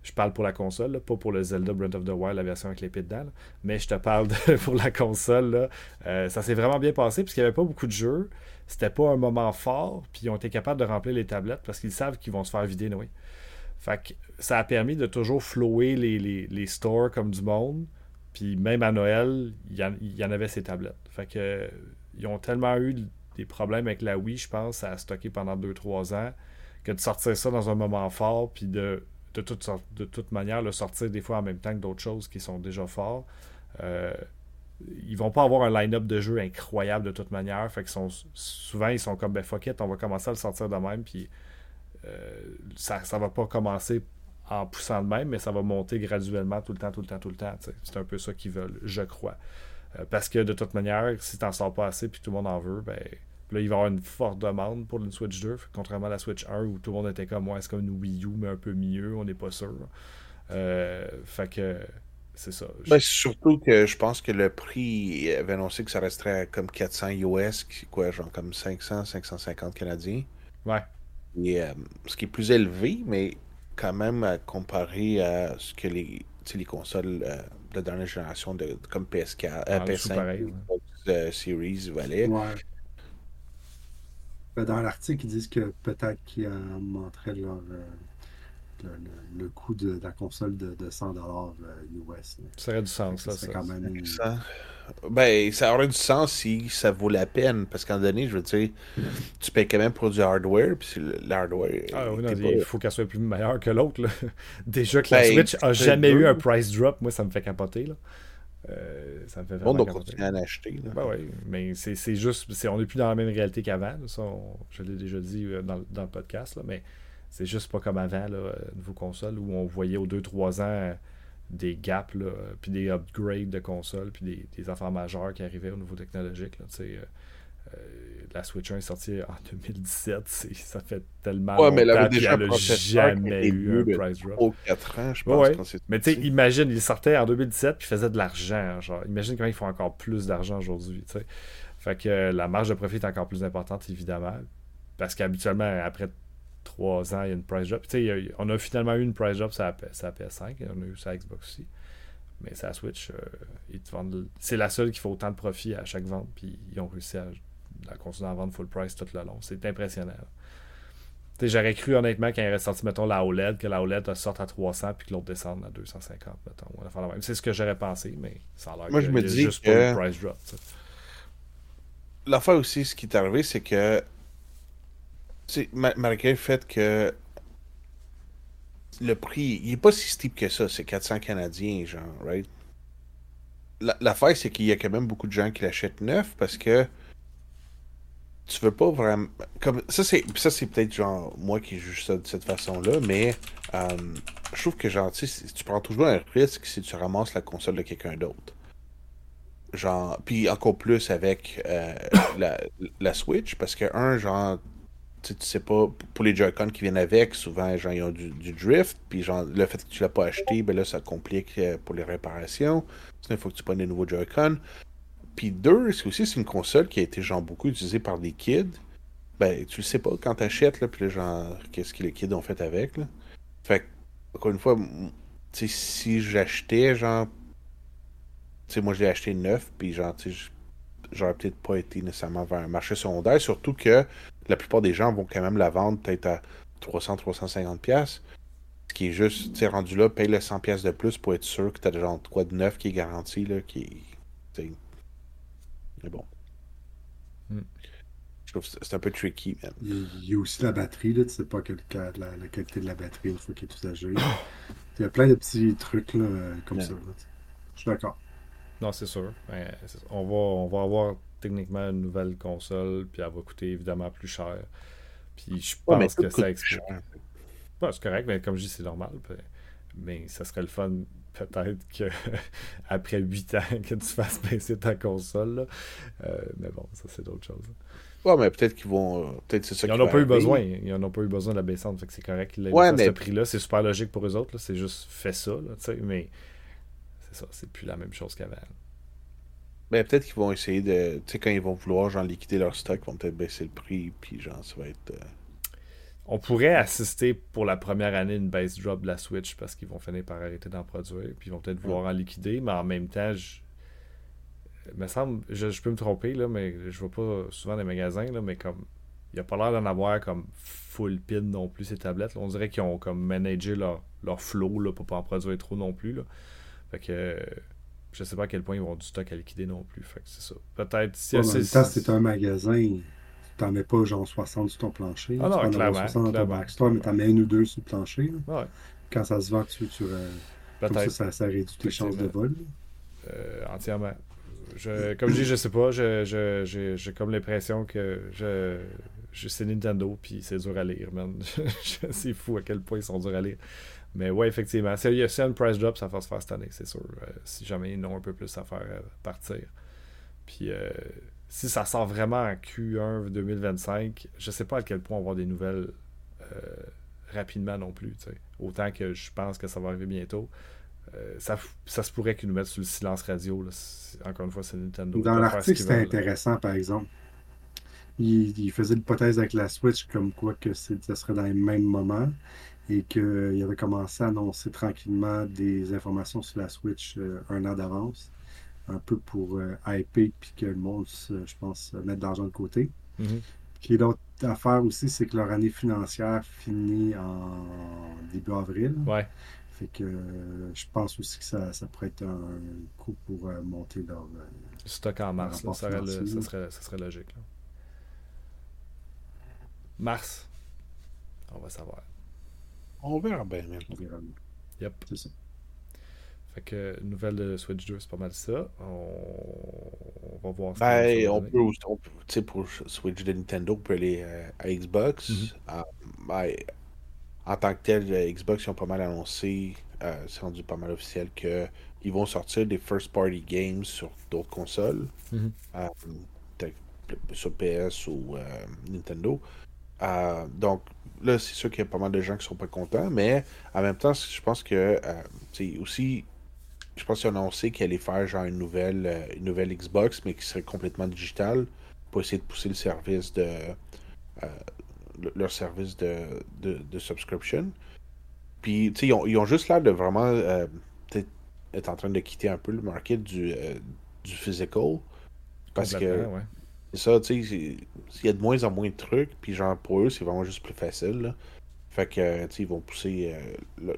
Je parle pour la console, pas pour le Zelda Breath of the Wild, la version avec l'épée dedans. là. Mais je te parle pour la console. Là. Euh, ça s'est vraiment bien passé puisqu'il n'y avait pas beaucoup de jeux. C'était pas un moment fort. Puis ils ont été capables de remplir les tablettes parce qu'ils savent qu'ils vont se faire vider, Noé. Fait que ça a permis de toujours flower les, les, les stores comme du monde. Puis même à Noël, il y, en, il y en avait ces tablettes. Fait que euh, ils ont tellement eu des problèmes avec la Wii, je pense, à stocker pendant 2-3 ans, que de sortir ça dans un moment fort, puis de, de, toute, sorte- de toute manière le sortir des fois en même temps que d'autres choses qui sont déjà forts. Euh, ils vont pas avoir un line-up de jeux incroyable de toute manière. Fait sont souvent ils sont comme ben fuck it, on va commencer à le sortir de même, puis euh, ça, ça va pas commencer en poussant de même, mais ça va monter graduellement tout le temps, tout le temps, tout le temps. C'est un peu ça qu'ils veulent, je crois. Euh, parce que de toute manière, si t'en sors pas assez puis tout le monde en veut, ben là, il va y avoir une forte demande pour une Switch 2, contrairement à la Switch 1 où tout le monde était comme moi, c'est comme une Wii U, mais un peu mieux, on n'est pas sûr. Euh, fait que c'est ça. Ben, surtout que je pense que le prix avait annoncé que ça resterait comme 400 US, quoi, genre comme 500, 550 Canadiens. Ouais. Et, euh, ce qui est plus élevé, mais quand même comparé à ce que les, les consoles euh, de dernière génération de, comme PS4, Ah, PS5, pareil, Xbox euh, Series valaient. Ouais. Ben, Dans l'article, ils disent que peut-être qu'ils augmenteraient leur, euh, le, le- le coût de, de la console de, de 100$ euh, US. là. Ça aurait du sens, Ça ça. quand même ben, ça aurait du sens si ça vaut la peine, parce qu'en donné, je veux dire, tu payes quand même pour du hardware, puis si le le hardware. Ah, oui, non, il faut qu'elle soit plus meilleure que l'autre. Déjà que la Ben, Switch a jamais eu un price drop, moi ça me fait capoter. Là. Euh, ça me fait Bon, vraiment donc à en acheter. là. Ben oui, mais c'est c'est juste, c'est- on n'est plus dans la même réalité qu'avant. là. Ça, on- je l'ai déjà dit euh, dans, dans le podcast, là, mais c'est juste pas comme avant, là, euh, nouveau console, où on voyait aux 2-3 ans euh, des gaps, là, puis des upgrades de consoles, puis des, des affaires majeures qui arrivaient au niveau technologique. Là, euh, la Switch 1 est sortie en 2017, c'est- ça fait tellement Ouais, mais elle avait déjà elle a jamais eu un de price drop. 3 ou 4 ans, je Ouais, pense. ouais. c'est Mais tu sais, imagine, il sortait en 2017 puis faisait de l'argent. Genre, imagine comment ils font encore plus d'argent aujourd'hui. Fait que euh, la marge de profit est encore plus importante, évidemment. Parce qu'habituellement, après 3 ans, il y a une price drop. Tu sais, on a finalement eu une price drop sur la, P- sur la PS5. On a eu la Xbox aussi. Mais la Switch, euh, ils te vendent. C'est la seule qui fait autant de profit à chaque vente. Puis ils ont réussi à, à continuer à vendre full price tout le long. C'est impressionnant. J'aurais cru honnêtement quand il aurait sorti, mettons, la OLED, que la OLED sorte à 300 puis que l'autre descende à 250, mettons. C'est ce que j'aurais pensé, mais ça a l'air Moi, que je me dis juste que- pas de price drop. L'affaire aussi, ce qui est arrivé, c'est que. Malgré le fait que. Le prix, il est pas si steep que ça, c'est 400 Canadiens, genre, right? La- L'affaire, c'est qu'il y a quand même beaucoup de gens qui l'achètent neuf parce que. Tu veux pas vraiment. Comme, ça, c'est ça c'est peut-être genre moi qui juge ça de cette façon-là, mais euh, je trouve que genre, tu prends toujours un risque si tu ramasses la console de quelqu'un d'autre. Genre, puis encore plus avec euh, la, la Switch, parce que, un, genre, tu sais, tu sais pas, pour les Joy-Con qui viennent avec, souvent, genre, ils ont du, du drift, puis genre, le fait que tu l'as pas acheté, ben là, ça complique euh, pour les réparations. Sinon, il faut que tu prennes des nouveaux Joy-Con. Puis deux, c'est aussi, c'est une console qui a été, genre, beaucoup utilisée par des kids. Ben, tu le sais pas quand t'achètes, là, puis genre, qu'est-ce que les kids ont fait avec, là. Fait que, encore une fois, tu sais, si j'achetais, genre, tu sais, moi, je l'ai acheté neuf, puis genre, tu sais, j'aurais peut-être pas été nécessairement vers un marché secondaire, surtout que la plupart des gens vont quand même la vendre peut-être à 300-350$. piastres. Ce qui est juste, tu sais, rendu là, paye le 100$ piastres de plus pour être sûr que t'as genre quoi de neuf qui est garanti, là, qui. Mais bon. Hmm. Je trouve que c'est un peu tricky, man. Il y a- il y a aussi la batterie, là, tu sais pas quelle, la, la qualité de la batterie une fois qu'elle est usagée. Il y a plein de petits trucs là, comme Ouais. ça. là. Je suis d'accord. Non, c'est sûr. Ben, on, va, on va avoir techniquement une nouvelle console, puis elle va coûter évidemment plus cher. Puis je pense que ça explique. Ouais, c'est correct, mais comme je dis, c'est normal. puis- Mais ça serait le fun, peut-être, que après 8 ans, que tu fasses baisser ta console. là. Euh, mais bon, ça, c'est d'autres choses. Ouais, mais peut-être qu'ils vont. euh, Peut-être c'est ça Ils n'en ont pas eu besoin. Ils n'en ont pas eu besoin de la baissante. Fait que c'est correct Ouais, mais- ce prix-là. C'est super logique pour eux autres. C'est juste fait ça. Là, mais c'est ça. C'est plus la même chose qu'avant. Ben, peut-être qu'ils vont essayer de. Tu sais, quand ils vont vouloir, genre, liquider leur stock, ils vont peut-être baisser le prix, puis genre, ça va être. euh, On pourrait assister pour la première année une baisse drop de la Switch parce qu'ils vont finir par arrêter d'en produire. Puis ils vont peut-être vouloir en liquider. Mais en même temps, je. il me semble, je, je peux me tromper, là, mais je vois pas souvent des magasins, là, mais comme. Il n'y a pas l'air d'en avoir comme full pin non plus ces tablettes. là. On dirait qu'ils ont comme managé leur, leur flow là, pour pas en produire trop non plus. Là. Fait que je sais pas à quel point ils vont du stock à liquider non plus. Fait que c'est ça. Peut-être si Ouais, c'est- un magasin, t'en mets pas genre 60 sur ton plancher. Ah non, tu en avoir clairement, 60 dans ton backstore, mais t'en mets une ou deux sur le plancher. Ouais, Quand ça se vend, tu, tu, euh, comme ça, ça, ça réduit tes chances de vol. Euh, entièrement. Je, comme je dis, je sais pas. je- je- J'ai comme l'impression que je, je- c'est Nintendo, puis c'est dur à lire, man. C'est fou à quel point ils sont durs à lire. Mais ouais, effectivement. S'il y a une price drop, ça va se faire cette année, c'est sûr. Euh, si jamais ils ont un peu plus à faire euh, partir. Puis euh, si ça sort vraiment en Q1 2025, je sais pas à quel point on va avoir des nouvelles euh, rapidement non plus. Autant que je pense que ça va arriver bientôt. Euh, ça, ça, se pourrait qu'ils nous mettent sur le silence radio. Encore une fois, c'est Nintendo. Dans l'article, c'était intéressant, par exemple. Il, il faisait l'hypothèse avec la Switch comme quoi que ça serait dans les mêmes moments et qu'il avait commencé à annoncer tranquillement des informations sur la Switch un an d'avance un peu pour euh, hyper puis que le monde, je pense, mette de l'argent de côté. Mm Puis l'autre affaire aussi, c'est que leur année financière finit en début avril. Ouais. Fait que euh, je pense aussi que ça, ça pourrait être un coup pour euh, monter leur. Stock en mars, ça, serait ça, serait, ça, serait, logique. Mars, on va savoir. On verra bien, même. On verra bien. Yep. C'est ça. Fait que nouvelle de Switch 2, c'est pas mal ça. On, va voir ben, on peut, tu sais, pour Switch de Nintendo, on peut aller euh, à Xbox. Mm-hmm. Ah, ben, en tant que tel, euh, Xbox, ils ont pas mal annoncé, euh, c'est rendu pas mal officiel, qu'ils vont sortir des first party games sur d'autres consoles, mm-hmm. sur PS ou Nintendo. donc, là, c'est sûr qu'il y a pas mal de gens qui sont pas contents, mais en même temps, je pense que, c'est aussi, je pense qu'ils ont annoncé qu'ils allaient faire genre une nouvelle, euh, une nouvelle Xbox, mais qui serait complètement digitale pour essayer de pousser le service de. Euh, leur service de, de, subscription. Puis, tu sais, ils ont, ils ont, juste l'air de vraiment euh, être en train de quitter un peu le market du, du physical. Parce que. C'est ça, tu sais, il y a de moins en moins de trucs, puis genre pour eux, c'est vraiment juste plus facile. Fait que, tu sais, ils vont pousser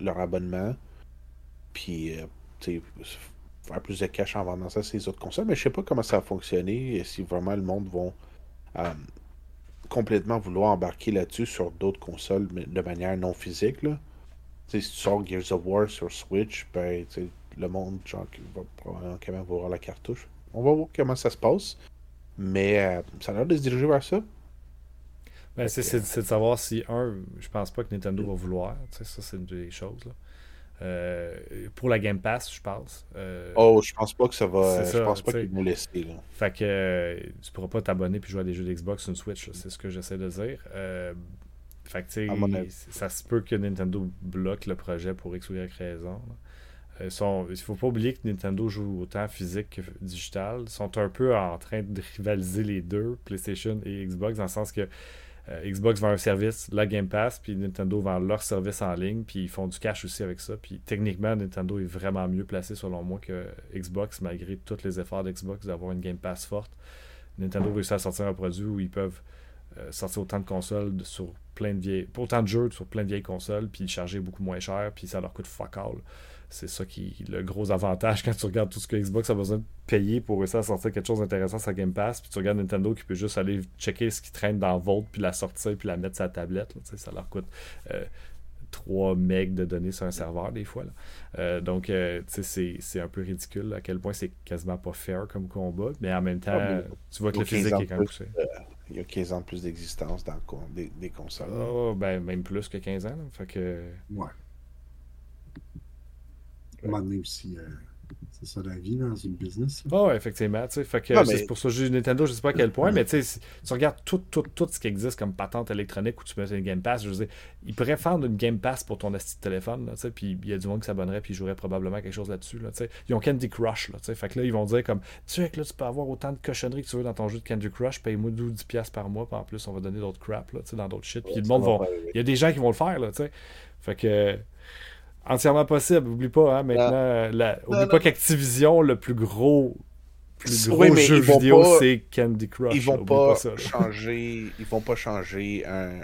leur abonnement, puis faire plus de cash en vendant ça ces autres consoles. Mais je sais pas comment ça va fonctionner et si vraiment le monde va euh, complètement vouloir embarquer là-dessus sur d'autres consoles mais de manière non physique. Là. si tu sors Gears of War sur Switch, ben, le monde genre, va probablement quand même voir la cartouche. On va voir comment ça se passe. Mais euh, ça a l'air de se diriger vers ça. Ben, c'est de savoir si, un, je pense pas que Nintendo va vouloir. Ça, c'est une des choses. Là. Euh, pour la Game Pass, je pense. Euh, oh, je pense pas que ça va. je pense pas qu'ils vont laisser. Là. Fait que euh, tu pourras pas t'abonner puis jouer à des jeux d'Xbox sur une Switch, c'est ce que j'essaie de dire. fait que tu sais, ça se peut que Nintendo bloque le projet pour X ou Y raison. il ne faut pas oublier que Nintendo joue autant physique que digital. Ils sont un peu en train de rivaliser les deux, PlayStation et Xbox, dans le sens que euh, Xbox vend un service, la Game Pass, puis Nintendo vend leur service en ligne, puis ils font du cash aussi avec ça. Puis techniquement, Nintendo est vraiment mieux placé selon moi que Xbox, malgré tous les efforts d'Xbox d'avoir une Game Pass forte. Nintendo réussit à sortir un produit où ils peuvent euh, sortir autant de consoles sur plein de vieilles. autant de jeux sur plein de vieilles consoles, puis charger beaucoup moins cher, puis ça leur coûte fuck all. C'est ça qui est le gros avantage quand tu regardes tout ce que Xbox a besoin de payer pour réussir à sortir quelque chose d'intéressant sur Game Pass. Puis tu regardes Nintendo qui peut juste aller checker ce qui traîne dans Vault, puis la sortir, puis la mettre sur la tablette. ça leur coûte 3 euh, megs de données sur un serveur des fois. Euh, donc, euh, c'est un peu ridicule à quel point c'est quasiment pas fair comme combat. Mais en même temps, ah, tu vois que le physique est quand même poussé. il y a 15 ans de plus d'existence dans des, des consoles. Oh, ben, même plus que 15 ans. Fait que... Ouais un moment donné aussi, euh, c'est ça la vie dans une business. Oh, effectivement. Fait que c'est pour ça que je Nintendo, je sais pas à quel point, mais tu sais, tu regardes tout, tout, tout ce qui existe comme patente électronique où tu mets une Game Pass, je veux dire, ils pourraient faire une Game Pass pour ton asti de téléphone, puis il y a du monde qui s'abonnerait puis jouerait probablement quelque chose là-dessus. Là, ils ont Candy Crush, là, fait que là, ils vont dire comme, tu sais que là, tu peux avoir autant de cochonneries que tu veux dans ton jeu de Candy Crush, paye-moi 12$ par mois, puis en plus, on va donner d'autres crap, là, dans d'autres shit. Puis le monde vont. Il y a des gens qui vont le faire, là, tu sais. Fait que entièrement possible. Oublie pas, hein, maintenant, la... oublie pas qu'Activision, le plus gros, plus gros jeu vidéo, c'est Candy Crush. Ils vont pas, changer, ils vont pas changer un,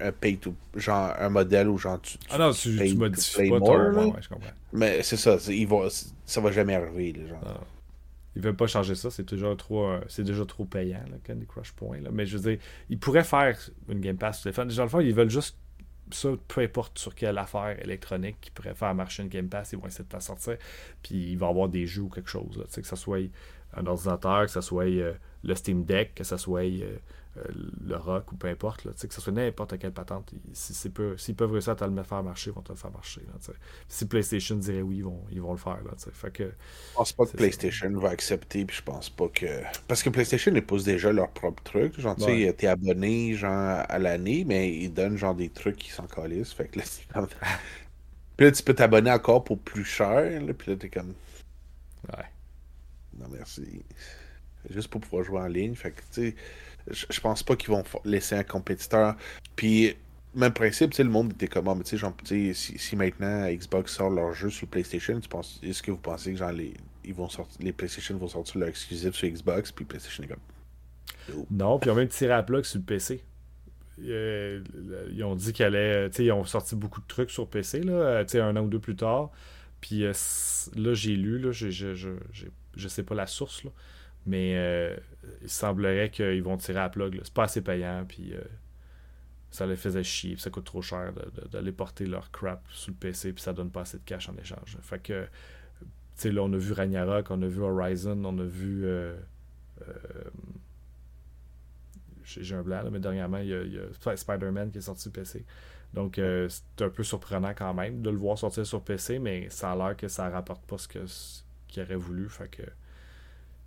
un, pay to, genre un modèle où genre tu, ah non, tu, tu modifies pas ton, ouais, je comprends. Mais c'est ça, ils vont, ça va jamais arriver, les gens. Ah. Ils veulent pas changer ça, c'est toujours trop, euh, c'est déjà trop payant, le Candy Crush Point. Là. Mais je veux dire, ils pourraient faire une Game Pass sur téléphone. Déjà, le fond, ils veulent juste ça, peu importe sur quelle affaire électronique qui pourrait faire marcher une Game Pass, ils vont essayer de t'en sortir. Puis il va y avoir des jeux ou quelque chose. Que ce soit un ordinateur, que ce soit euh, le Steam Deck, que ce soit euh, le rock ou peu importe, là, que ce soit n'importe quelle patente, s'ils peuvent réussir à te le faire marcher, ils vont te le faire marcher. Là, si PlayStation dirait oui, ils vont, ils vont le faire. Là, fait que, je pense pas que PlayStation va accepter, puis je pense pas que. Parce que PlayStation ils poussent déjà leur propre truc. Genre, tu sais, t'es abonné genre, à l'année, mais ils donnent genre des trucs qui s'en calissent. Fait que là, Puis là, tu peux t'abonner encore pour plus cher. Là, puis là, t'es comme. Ouais. Non, merci. Juste pour pouvoir jouer en ligne. Fait que, tu sais je pense pas qu'ils vont laisser un compétiteur. Puis, même principe, tu sais, le monde était comment, mais tu sais, si, si, maintenant Xbox sort leur jeu sur PlayStation, tu penses, est-ce que vous pensez que genre les, ils vont sortir, les PlayStation vont sortir leur exclusif sur Xbox, puis PlayStation est comme. Non, puis ils ont même tiré à plug sur le PC. Euh, ils ont dit qu'ils allaient. Ils ont sorti beaucoup de trucs sur PC, là, euh, un an ou deux plus tard. Puis euh, là, j'ai lu, là, je, je, sais pas la source, là, mais euh, il semblerait qu'ils vont tirer à plug. C'est pas assez payant, puis euh, ça les faisait chier, ça coûte trop cher d'aller porter leur crap sous le PC, puis ça donne pas assez de cash en échange. Fait que, tu sais, là, on a vu Ragnarok, on a vu Horizon, on a vu. Euh, j'ai un blanc, mais dernièrement, il y a, Spider-Man qui est sorti sur PC. Donc, c'est un peu surprenant quand même de le voir sortir sur PC, mais ça a l'air que ça rapporte pas ce qu'il aurait voulu.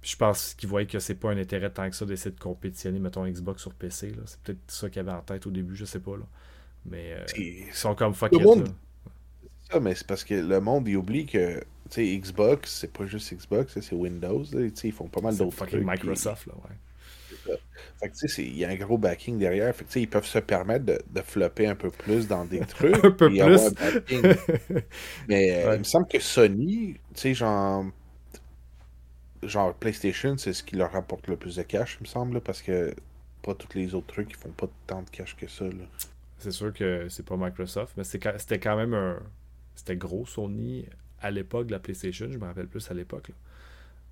Je pense qu'ils voyaient que c'est pas un intérêt tant que ça d'essayer de compétitionner, mettons, Xbox sur PC. C'est peut-être ça qu'ils avaient en tête au début, je sais pas. Là. Mais euh, ils sont comme fuck it, monde... C'est ça, mais c'est parce que le monde, il oublie que Xbox, c'est pas juste Xbox, c'est Windows. ils font pas mal d'autres trucs. Microsoft, là, ouais. Fait que, il y a un gros backing derrière. Fait que, ils peuvent se permettre de, de, flopper un peu plus dans des trucs. un peu plus. Mais euh, il me semble que Sony, tu sais, genre, genre PlayStation, c'est ce qui leur rapporte le plus de cash, il me semble, parce que pas tous les autres trucs, ils font pas tant de cash que ça. C'est sûr que c'est pas Microsoft, mais c'était quand même un. C'était gros Sony à l'époque de la PlayStation, je me rappelle plus à l'époque.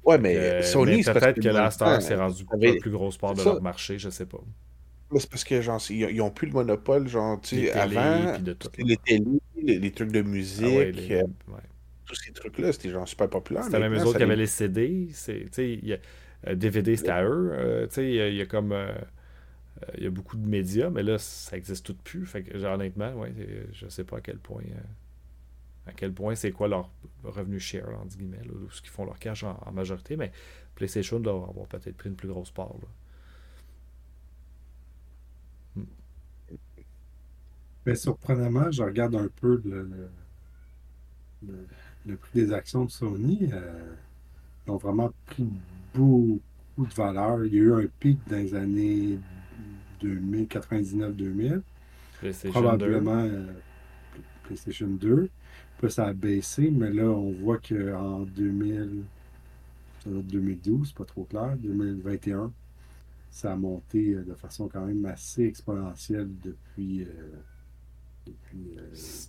Ouais, mais Sony, c'est peut-être que, la Star s'est rendu le plus grosse part de leur marché, je sais pas. Mais c'est parce que genre ils, ont plus le monopole, genre tu sais, avant de tout, les télé, les, trucs de musique. Ah tous ces trucs-là, c'était genre super populaire. C'était même eux autres qui avaient les CD. Y a, DVD, c'était à eux. Euh, il y, y, a comme. Euh, il y a beaucoup de médias, mais là, ça n'existe tout plus. Fait que, genre, honnêtement, ouais, je sais pas à quel point. Euh, à quel point c'est quoi leur revenu share, entre guillemets, là, ce qu'ils font leur cash en, majorité, mais PlayStation doit avoir peut-être pris une plus grosse part. Hmm. Mais surprenamment, je regarde un peu le, le prix des actions de Sony euh, ont vraiment pris beaucoup de valeur. Il y a eu un pic dans les années 2099-2000. Probablement euh, PlayStation 2. Puis ça a baissé, mais là, on voit qu'en 2000, 2012, pas trop clair, 2021, ça a monté euh, de façon quand même assez exponentielle depuis, depuis,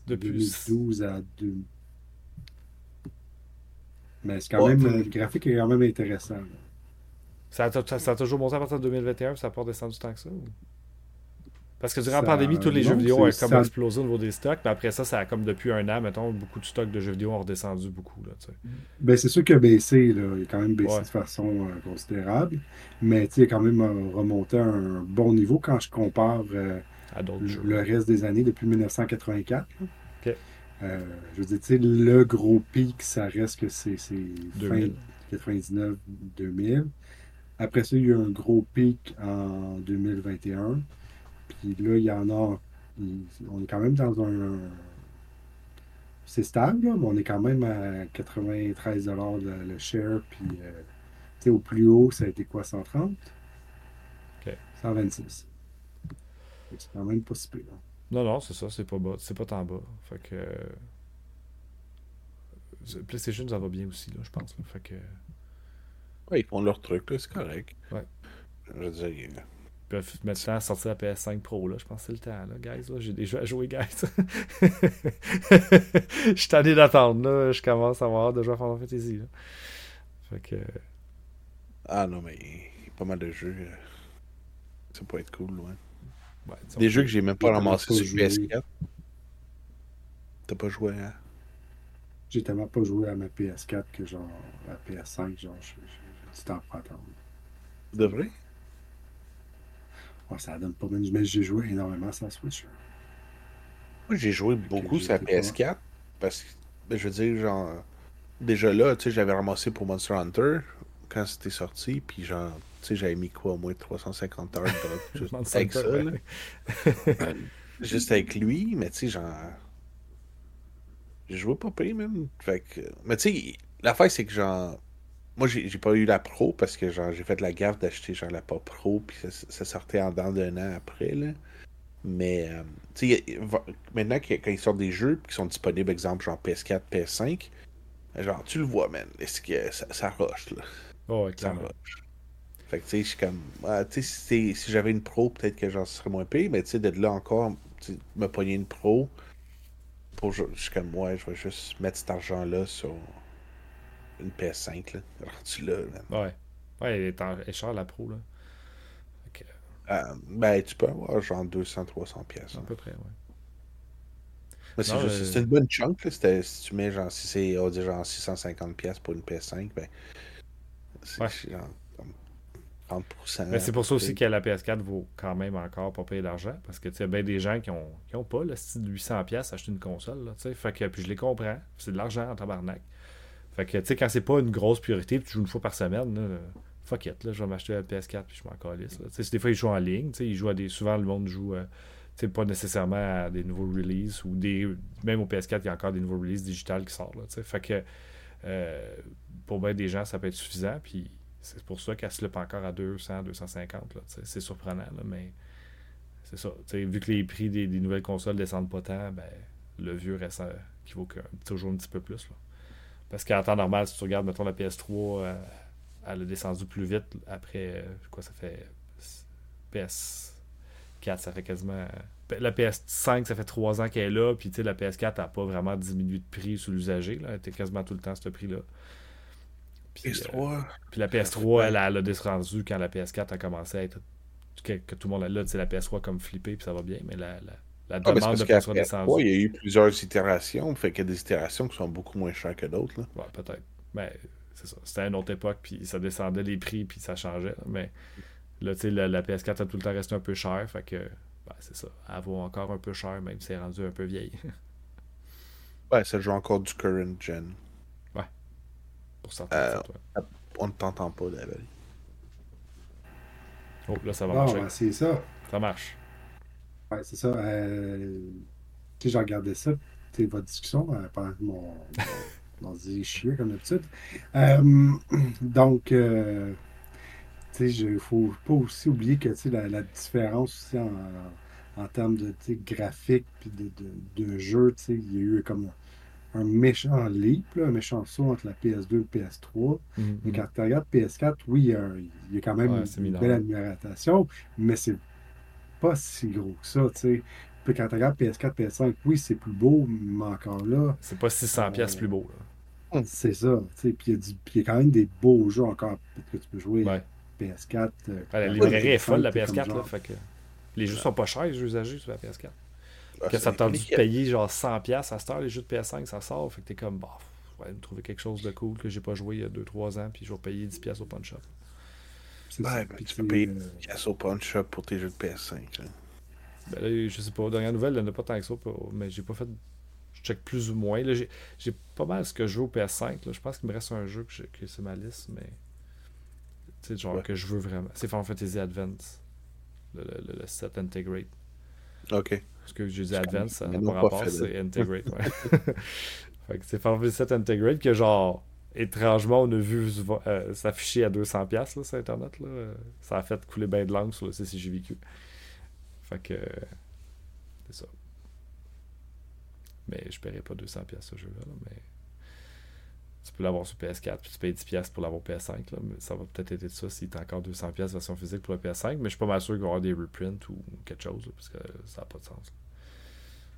depuis 2012 à 2000. Mais c'est quand même, le graphique est quand même intéressant. Ça a, ça, a, toujours monté à partir de 2021, ça n'a pas descendu tant que ça Parce que durant la pandémie, tous les jeux vidéo ont comme explosé au niveau des stocks, mais après ça, ça a comme depuis un an, mettons, beaucoup de stocks de jeux vidéo ont redescendu beaucoup. Là, ben, c'est sûr qu'il a baissé, là. il a quand même baissé de façon euh, considérable, mais il a quand même euh, remonté à un bon niveau quand je compare euh, à le, le reste des années depuis 1984. Euh, je veux dire, tu sais, le gros pic, ça reste que c'est fin 99-2000. Après ça, il y a eu un gros pic en 2021. Puis là, il y en a. on est quand même dans un. c'est stable, mais on est quand même à 93 le, le share. Puis, euh, tu sais, au plus haut, ça a été quoi, 130 OK. 126. C'est quand même pas si peu. Non, non, c'est ça, c'est pas bas. C'est pas tant bas. Fait que. Euh, PlayStation, ça va bien aussi, là, je pense. Fait que. Ouais, ils font leur truc, là, c'est correct. Ouais. Je veux dire. Ils peuvent maintenant sortir la PS5 Pro, là. Je pense que c'est le temps, là, guys. Là. J'ai des jeux à jouer, guys. Je suis tanné d'attendre, là. Je commence à avoir de jouer à Final Fantasy, là. Fait que. Ah non, mais il y a pas mal de jeux. Euh, ça peut être cool, loin. Des jeux que j'ai même pas ramassé sur PS4. T'as pas joué à. J'ai tellement pas joué à ma PS4 que genre à PS5, genre j'ai du temps pour attendre. De vrai? Ouais, ça donne pas mal. Mais j'ai joué énormément sur la Switch. Moi, j'ai joué beaucoup sur la été pas. PS4. Parce que, ben, je veux dire, genre. Déjà là, tu sais, j'avais ramassé pour Monster Hunter quand c'était sorti. Puis, genre, sais, j'avais mis quoi, au moins 350 heures de juste avec ça, ouais. Juste avec lui, mais tu sais, genre. J'ai joué pas pire, même. Fait que. Mais tu sais, l'affaire, c'est que genre. Moi, j'ai pas eu la pro parce que genre j'ai fait la gaffe d'acheter genre la pas pro, puis ça, ça sortait en dedans d'un an après, là. Mais, euh, tu sais, maintenant, quand ils sortent des jeux qui sont disponibles, exemple, genre PS4, PS5, genre, tu le vois, man. Est-ce que ça, ça rush, là? Oh, ouais, Ça rush. Fait que, tu sais, je suis comme. ah, tu sais, si, j'avais une pro, peut-être que genre, ce serait moins pire, mais tu sais, d'être là encore, me pogner une pro, pour, je suis comme, ouais, je vais juste mettre cet argent-là sur une PS5, là. Rendu là, man. Ouais. Ouais, elle est, en- elle est chère la pro, là. Euh, ben, tu peux avoir genre 200-300 pièces. à peu près, ouais. Mais c'est euh, c'est une bonne chunk, là. Si tu mets genre, si c'est, on genre 650 pièces pour une PS5, ben, c'est Ouais. genre 30%. Mais c'est pour ça aussi que la PS4 vaut quand même encore pas payer d'argent. Parce que tu sais, bien des gens qui ont, qui ont pas le style de 800$ acheter une console. Là, tu sais. fait que, puis je les comprends. C'est de l'argent en tabarnak. Fait que tu sais, quand c'est pas une grosse priorité, puis tu joues une fois par semaine, là, fuck it, là, je vais m'acheter la PS4 puis je m'en calisse. des fois ils jouent en ligne, tu sais, ils jouent à des. Souvent le monde joue. euh, tu sais, pas nécessairement à des nouveaux releases ou des. Même au PS4, il y a encore des nouveaux releases digitales qui sortent. Là, tu sais. fait que euh, pour bien des gens, ça peut être suffisant. Puis c'est pour ça qu'elle slip encore à 200, 250. Là, tu sais. c'est surprenant, là, mais c'est ça. Vu que les prix des, nouvelles consoles descendent pas tant, ben, le vieux reste euh, qui vaut toujours un petit peu plus. Là. Parce qu'en temps normal, si tu regardes, mettons, la PS3, euh, elle a descendu plus vite après, euh, quoi, ça fait PS4, ça fait quasiment... euh, La PS5, ça fait 3 ans qu'elle est là, puis la PS4 n'a pas vraiment diminué de prix sous l'usager. Elle était quasiment tout le temps ce prix-là. Puis, euh, PS3, puis la PS3, elle, elle a descendu quand la PS4 a commencé à être. Que, que tout le monde a là, c'est la PS3 comme flippé, puis ça va bien, mais la, la, la Ah, ben, demande de qu'à PS3 PS3, descendue. il y a eu plusieurs itérations, fait qu'il y a des itérations qui sont beaucoup moins chères que d'autres, là. Ouais, peut-être. Mais c'est ça. C'était à une autre époque, puis ça descendait les prix, puis ça changeait. là. Mais là, tu sais, la, la PS4 a tout le temps resté un peu cher, fait que. ben, c'est ça. Elle vaut encore un peu cher, même si elle est rendue un peu vieille. Ouais, ça joue encore du current gen. Pour certains. Euh. On ne t'entend pas, David. Oh, là, ça va Bon, marcher. ben, c'est ça. Ça marche. Ouais, c'est ça. Euh, tu sais, j'ai regardé ça, tu sais, votre discussion euh, pendant que mon, mon, mon dit chier comme d'habitude. Euh, donc, euh, tu sais, il faut pas aussi oublier que, tu sais, la, la différence aussi en, en termes de, tu sais, graphique puis de, de, de jeu, tu sais, il y a eu comme un méchant leap, là, un méchant saut entre la PS2 et la PS3. Mhm, Mais mhm. quand tu regardes PS4, oui, il y a, un- il y a quand même Ouais, une belle amélioration, mais c'est pas si gros que ça, tu sais. Puis quand tu regardes PS4, PS5, oui, c'est plus beau, mais encore là, C'est pas 600$ pièces plus beau. c'est ça, tu sais. Puis il y, a y quand même des beaux jeux encore que tu peux jouer Ouais. PS4. euh, Ouais, la PS5, librairie est folle, la t'es comme PS4. Là, fait que les jeux sont pas chers, les jeux usagés sur la PS4. Ah, que ça t'a dû payer genre 100$ à cette heure, les jeux de PS5, ça sort. Fait que t'es comme, bah, je vais me trouver quelque chose de cool que j'ai pas joué il y a 2-3 ans, puis je vais payer 10$ au punch shop. c'est Ouais, ça. ben, Puis tu peux payer euh, une pièce au punch shop pour tes jeux de PS5. là. Ben là, je sais pas, dernière nouvelle, il n'y en a pas tant que ça, mais j'ai pas fait. Je check plus ou moins. Là, j'ai, j'ai pas mal ce que je joue au PS5. Là. Je pense qu'il me reste un jeu que, je- que c'est ma liste, mais. Tu sais, genre Ouais. que je veux vraiment. C'est Final Fantasy Advance. Le, le- le- le set Integrate. Ok. Parce que j'ai dit Advance, ça n'a pas rapport, c'est Integrate. Ouais. fait que c'est Fantasy VII Integrate que, genre, étrangement, on a vu euh, s'afficher à 200$ là, sur Internet. Là. Ça a fait couler bien de langue sur le CCJVQ. Fait que. C'est ça. Mais je paierai pas 200$ ce jeu-là. là, mais. Tu peux l'avoir sur PS4, puis tu payes 10$ pour l'avoir PS5. Là, mais ça va peut-être être ça si tu as encore 200$ version physique pour le PS5. Mais je suis pas mal sûr qu'il va y avoir des reprints ou quelque chose, parce que ça n'a pas de sens.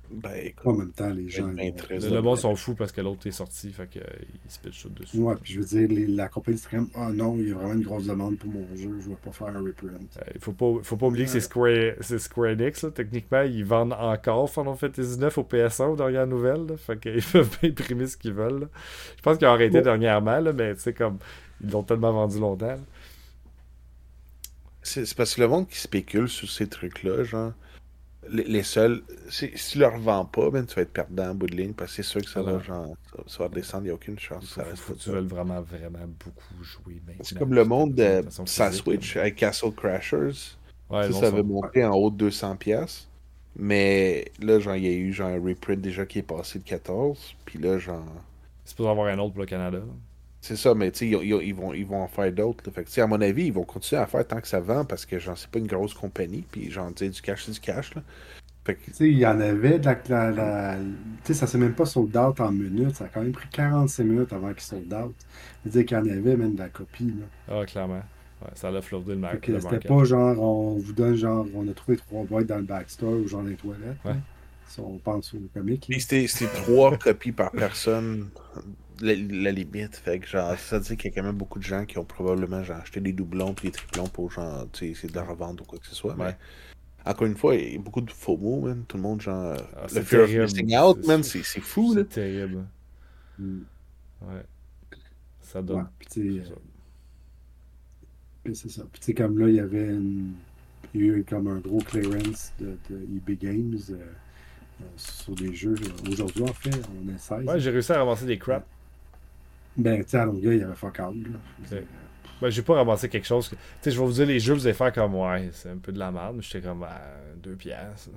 Ben, écoute, en même temps, les gens. Le, monde sont fous parce que l'autre est sorti, fait qu'ils se pitchent tout dessus. Ouais, puis je veux dire, les- la compagnie comme, ah non, il y a vraiment une grosse demande pour mon jeu, je vais pas faire un reprint. Euh, Il faut pas, faut pas oublier que c'est Square, c'est Square Enix. Là. Techniquement, ils vendent encore Final Fantasy 9 au PS1 aux dernières nouvelles. Là. Fait qu'ils peuvent pas imprimer ce qu'ils veulent. là. Je pense qu'ils ont arrêté dernièrement, là, mais tu sais, comme ils l'ont tellement vendu longtemps. c'est parce que le monde qui spécule sur ces trucs-là, genre, les, les seuls, si si tu leur vends pas, ben, tu vas être perdant en bout de ligne, parce que c'est sûr que ça va, genre, ça, va descendre, il n'y a aucune chance. que Ça reste faut tu veuilles vraiment, vraiment beaucoup jouer. C'est comme le monde de sa Switch avec Castle Crashers. Ouais, ça, ça avait monté en haut de 200 pièces. Mais là, genre, il y a eu genre un reprint déjà qui est passé de 14. Puis là, genre, C'est pour avoir un autre pour le Canada. là. C'est ça, mais tu sais, ils, ils- ils vont, ils vont en faire d'autres. Fait que, sais, à mon avis, ils vont continuer à faire tant que ça vend parce que, genre, c'est pas une grosse compagnie. Puis, genre, tu sais, du cash, c'est du cash, là. Fait que, Tu sais, il y en avait de la. la- la- Tu sais, ça s'est même pas sold out en minutes. Ça a quand même pris 45 minutes avant qu'il sold out. C'est-à-dire qu'il y en avait même de la copie. Là. Ah, clairement. Ouais, ça a flirté le, mar le c'était market. pas genre, on vous donne genre, on a trouvé trois boîtes dans le backstore ou genre dans les toilettes. Ouais. Si on pense au comique. là. puis c'était c'était trois copies par personne, la, la limite. Fait que, genre, ça veut dire qu'il y a quand même beaucoup de gens qui ont probablement, genre, acheté des doublons puis des triplons pour, genre, tu sais, essayer de la revendre ou quoi que ce soit. Ouais. Mais, encore une fois, il y a beaucoup de faux mots, man. Tout le monde, genre, Ah, le c'est fear of terrible. missing out, C'est- man, c'est c'est fou, là. C'est terrible. Mm. Ouais. Ça donne. euh, puis c'est ça. Puis tu sais, comme là, il y avait une- il y a eu comme un gros clearance de, de eBay Games euh, euh, sur des jeux. Aujourd'hui, en fait, on est 16. Ouais, j'ai réussi à ramasser des crap. Ben, tu sais, à il y avait fuck dire, Ben, j'ai pas ramassé quelque chose. Tu sais, je vais vous dire, les jeux, vous allez faire comme, ouais, c'est un peu de la merde. J'étais comme, à deux piastres.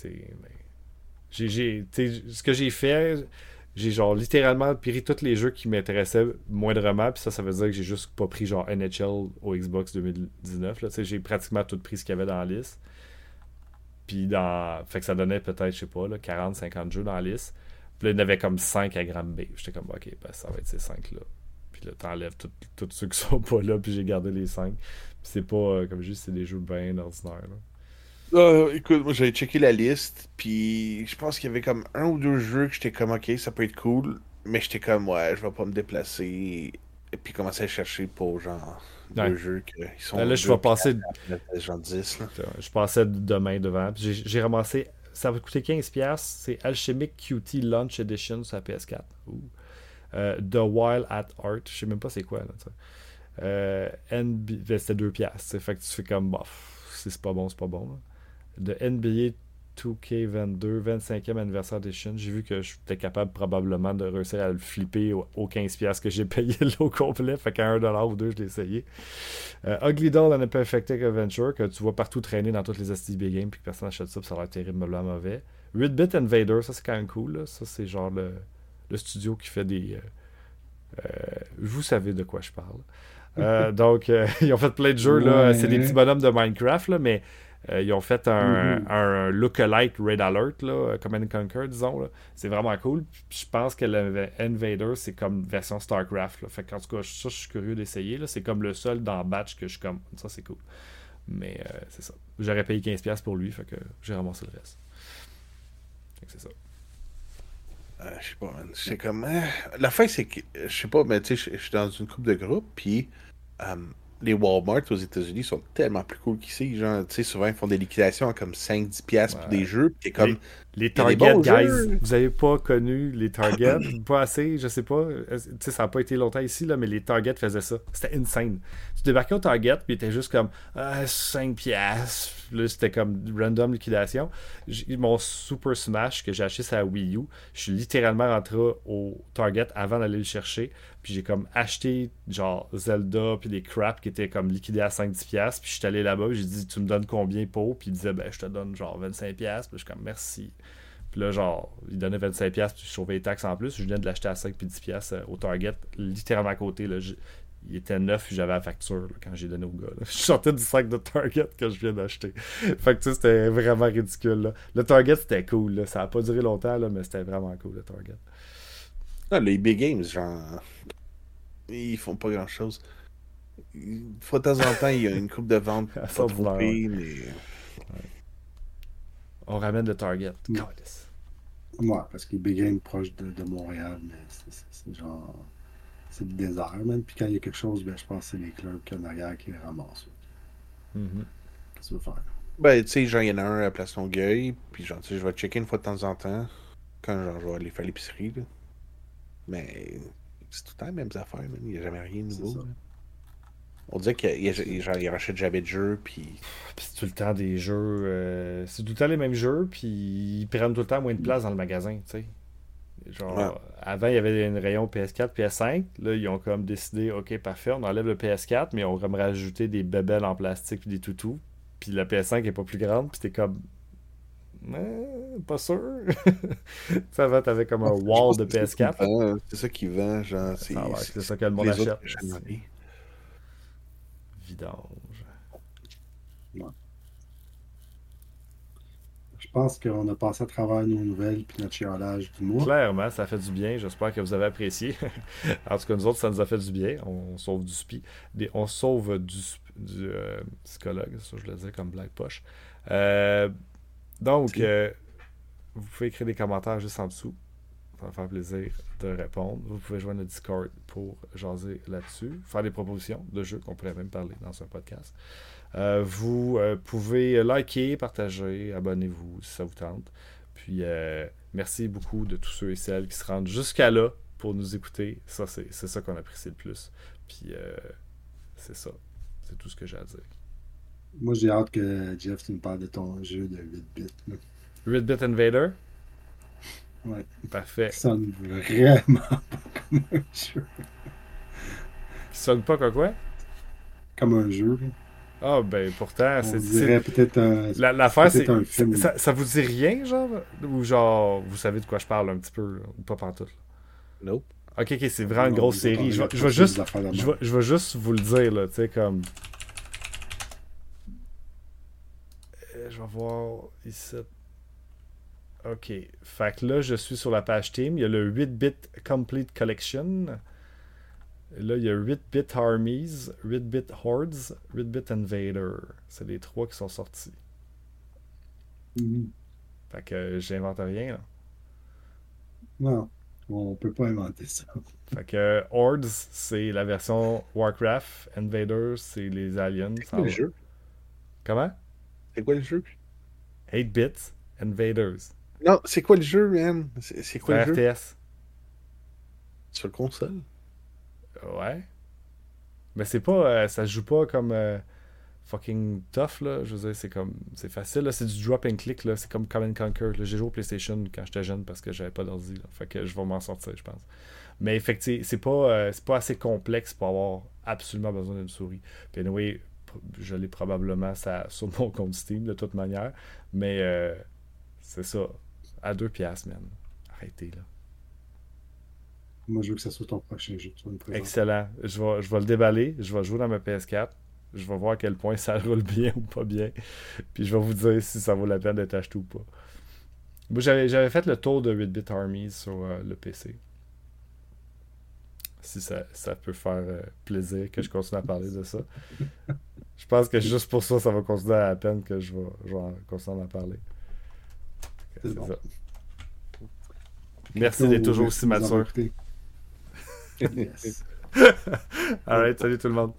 Tu sais, mais- ce que j'ai fait, j'ai genre littéralement pris tous les jeux qui m'intéressaient moindrement. Puis ça, ça veut dire que j'ai juste pas pris genre NHL au Xbox 2019. Là. Tu sais, J'ai pratiquement tout pris ce qu'il y avait dans la liste. Puis dans. Fait que ça donnait peut-être, je sais pas, là, 40, 50 jeux dans la liste. Puis là, il y en avait comme 5 à Gramme B. J'étais comme, ok, ben, ça va être ces 5-là. Puis là, t'enlèves tout- tous ceux qui sont pas là, puis j'ai gardé les 5. Puis c'est pas, euh, comme juste, c'est des jeux bien ordinaires. Là. Ah, écoute, moi j'avais checké la liste, puis je pense qu'il y avait comme un ou deux jeux que j'étais comme ok, ça peut être cool, mais j'étais comme ouais, je vais pas me déplacer, et puis commencer à chercher pour genre Ouais. deux jeux qui sont. Ben là, je vais passer, piastres, genre 10 là. je passais demain devant. J'ai ramassé, ça va coûter 15$. C'est Alchemic QT Launch Edition sur la PS4. Ouh. Euh, The Wild at Art. Je sais même pas c'est quoi. Euh, NB... ben, C'était 2$. tu sais. Fait que tu fais comme, bof, c'est pas bon, c'est pas bon. là. De NBA 2K22, 25e anniversaire edition. J'ai vu que j'étais capable probablement de réussir à le flipper au, au 15$ que j'ai payé l'eau complet. Fait qu'à 1$ ou 2$, je l'ai essayé. Euh, Ugly Doll and a Perfected Adventure, que tu vois partout traîner dans toutes les STB games, puis que personne n'achète ça, puis ça a l'air terriblement mauvais. 8-Bit Invader, ça c'est quand même cool. là. Ça c'est genre le, le studio qui fait des. euh, euh, vous savez de quoi je parle. Euh, donc, ils ont fait plein de jeux, là. C'est des petits bonhommes de Minecraft, là, mais euh, ils ont fait un, Mhm. un look-alike Red Alert, là, Command and Conquer, disons. C'est vraiment cool. Puis je pense que l'Invader, c'est comme version StarCraft. Là. Fait qu'en tout cas, ça, je suis curieux d'essayer. C'est comme le seul dans Batch que je suis comme. Ça, c'est cool. Mais euh, c'est ça. J'aurais payé 15$ pour lui, fait que j'ai ramassé le reste. Fait que c'est ça. Euh, je sais pas, man. C'est comme. euh, La fin, c'est que. Je sais pas, mais tu sais, je je suis dans une coupe de groupe, puis. euh, les Walmart aux États-Unis sont tellement plus cool qu'ici. Genre, tu sais, souvent, ils font des liquidations à comme 5-10$ piastres pour des jeux, puis t'es comme. Les Il y a des Target, bons guys, vous avez pas connu les Target, pas assez, je sais pas. Tu sais, ça a pas été longtemps ici, là, mais les Target faisaient ça. C'était insane. Tu débarquais au Target, puis était juste comme ah, 5 piastres. Là, c'était comme random liquidation. Mon Super Smash que j'ai acheté sur la Wii U, je suis littéralement rentré au Target avant d'aller le chercher. Puis j'ai comme acheté genre Zelda puis des crap qui étaient comme liquidés à 5-10$. piastres. Puis je suis allé là-bas, j'ai dit tu me donnes combien pour Puis il disait ben je te donne genre 25$. piastres. Puis je suis comme merci. Puis là, genre, il donnait 25$, piastres, puis je sauvais les taxes en plus. Je venais de l'acheter à 5 puis 10$ piastres, euh, au Target, littéralement à côté. Là, Je- il était neuf, puis j'avais la facture là, quand j'ai donné au gars. là. Je sortais du sac de Target que je viens d'acheter. fait que tu sais, c'était vraiment ridicule. Là. Le Target, c'était cool. là. Ça a pas duré longtemps, là, mais c'était vraiment cool, le Target. Ah, les big games, genre. Ils font pas grand chose. Une fois de temps en temps, il y a une coupe de vente À pas trop mais. On ramène le Target. Mm. Ouais, parce qu'il Big Game proche de, de Montréal, mais c'est- genre. C'est le désert, man. Puis quand il y a quelque chose, ben, je pense que c'est les clubs qui en arrière qui les ramassent. Mhm. Qu'est-ce que tu veux faire? Ben, tu sais, genre, il y en a un à Place Longueuil, puis genre, tu sais, je vais checker une fois de temps en temps, quand genre, je vais aller faire l'épicerie, là. Mais c'est tout le temps les mêmes affaires, man. Il n'y a jamais rien de C'est nouveau. On dirait qu'ils rachètent jamais de jeux, puis. c'est tout le temps des jeux. Euh, c'est tout le temps les mêmes jeux, puis ils prennent tout le temps moins de place dans le magasin, tu sais. Genre, avant, il y avait une rayon PS4, PS5. Là, ils ont comme décidé, OK, parfait, on enlève le PS4, mais on va me rajouter des bébelles en plastique puis des toutous. Puis la PS5 est pas plus grande, puis t'es comme. pas sûr. ça va, t'avais comme un wall de PS4. C'est ça qui vend, genre. C'est ça que le monde achète. Vidange. Je pense qu'on a passé à travers nos nouvelles puis notre chialage du mois. Clairement, ça fait du bien. J'espère que vous avez apprécié. en tout cas, nous autres, ça nous a fait du bien. On sauve du spi. on sauve du, euh, psychologue, ça je le disais comme Black Poche. Euh, donc, euh, vous pouvez écrire des commentaires juste en dessous. Ça va faire plaisir de répondre. Vous pouvez joindre le Discord pour jaser là-dessus, faire des propositions de jeux qu'on pourrait même parler dans un podcast. Euh, vous euh, pouvez liker, partager, abonnez-vous si ça vous tente. Puis euh, merci beaucoup de tous ceux et celles qui se rendent jusqu'à là pour nous écouter. Ça, c'est ça qu'on apprécie le plus. Puis c'est ça. C'est tout ce que j'ai à dire. Moi, j'ai hâte que Jeff, tu me parles de ton jeu de 8 bits. 8 bit Invader? Ouais. Parfait. Ça sonne vraiment pas comme un jeu. Ça sonne pas comme quoi? Comme un jeu. Ah, ben pourtant, c'est. dirait peut-être un. L'affaire, c'est. Ça, ça, vous dit rien, genre? Ou genre, vous savez de quoi je parle un petit peu, ou pas partout Nope. Ok, ok, c'est vraiment une grosse série. Je vais, juste, je, je vais juste vous le dire, là, tu sais, comme. Euh, je vais voir ici. Ok. Fait que là, je suis sur la page Team. Il y a le 8-bit Complete Collection. Là, il y a 8-bit Armies, 8-bit Hordes, 8-bit Invader. C'est les trois qui sont sortis. Mm-hmm. Fait que j'invente rien, là. Non, on peut pas inventer ça. Fait que Hordes, c'est la version Warcraft. Invaders, c'est les aliens. C'est quoi le jeu? Comment? C'est quoi le jeu? 8 bits Invaders. Non, c'est quoi le jeu, man? C'est quoi le jeu? RTS. Sur console? Ouais. Mais c'est pas. Euh, ça se joue pas comme euh, fucking tough, là. Je veux dire, c'est comme. C'est facile, là. C'est du drop and click, là. C'est comme Command Conquer. J'ai joué au PlayStation quand j'étais jeune parce que j'avais pas d'ordi, là. Fait que je vais m'en sortir, je pense. Mais effectivement, c'est pas, euh, c'est pas assez complexe pour avoir absolument besoin d'une souris. Puis anyway, je l'ai probablement ça, sur mon compte Steam de toute manière. Mais c'est ça. À deux piastres, man. Arrêtez, là. Moi, je veux que ça soit ton prochain jeu. Excellent. Je vais, je vais le déballer. Je vais jouer dans ma PS4. Je vais voir à quel point ça roule bien ou pas bien. Puis je vais vous dire si ça vaut la peine d'être acheté ou pas. Moi, j'avais fait le tour de 8-Bit Armies sur euh, le PC. Si ça, ça peut faire euh, plaisir que je continue à parler de ça. je pense que juste pour ça, ça va continuer à la peine que je vais, je vais continuer à en parler. Ça. Merci d'être toujours aussi mature. yes. Alright, salut tout le monde.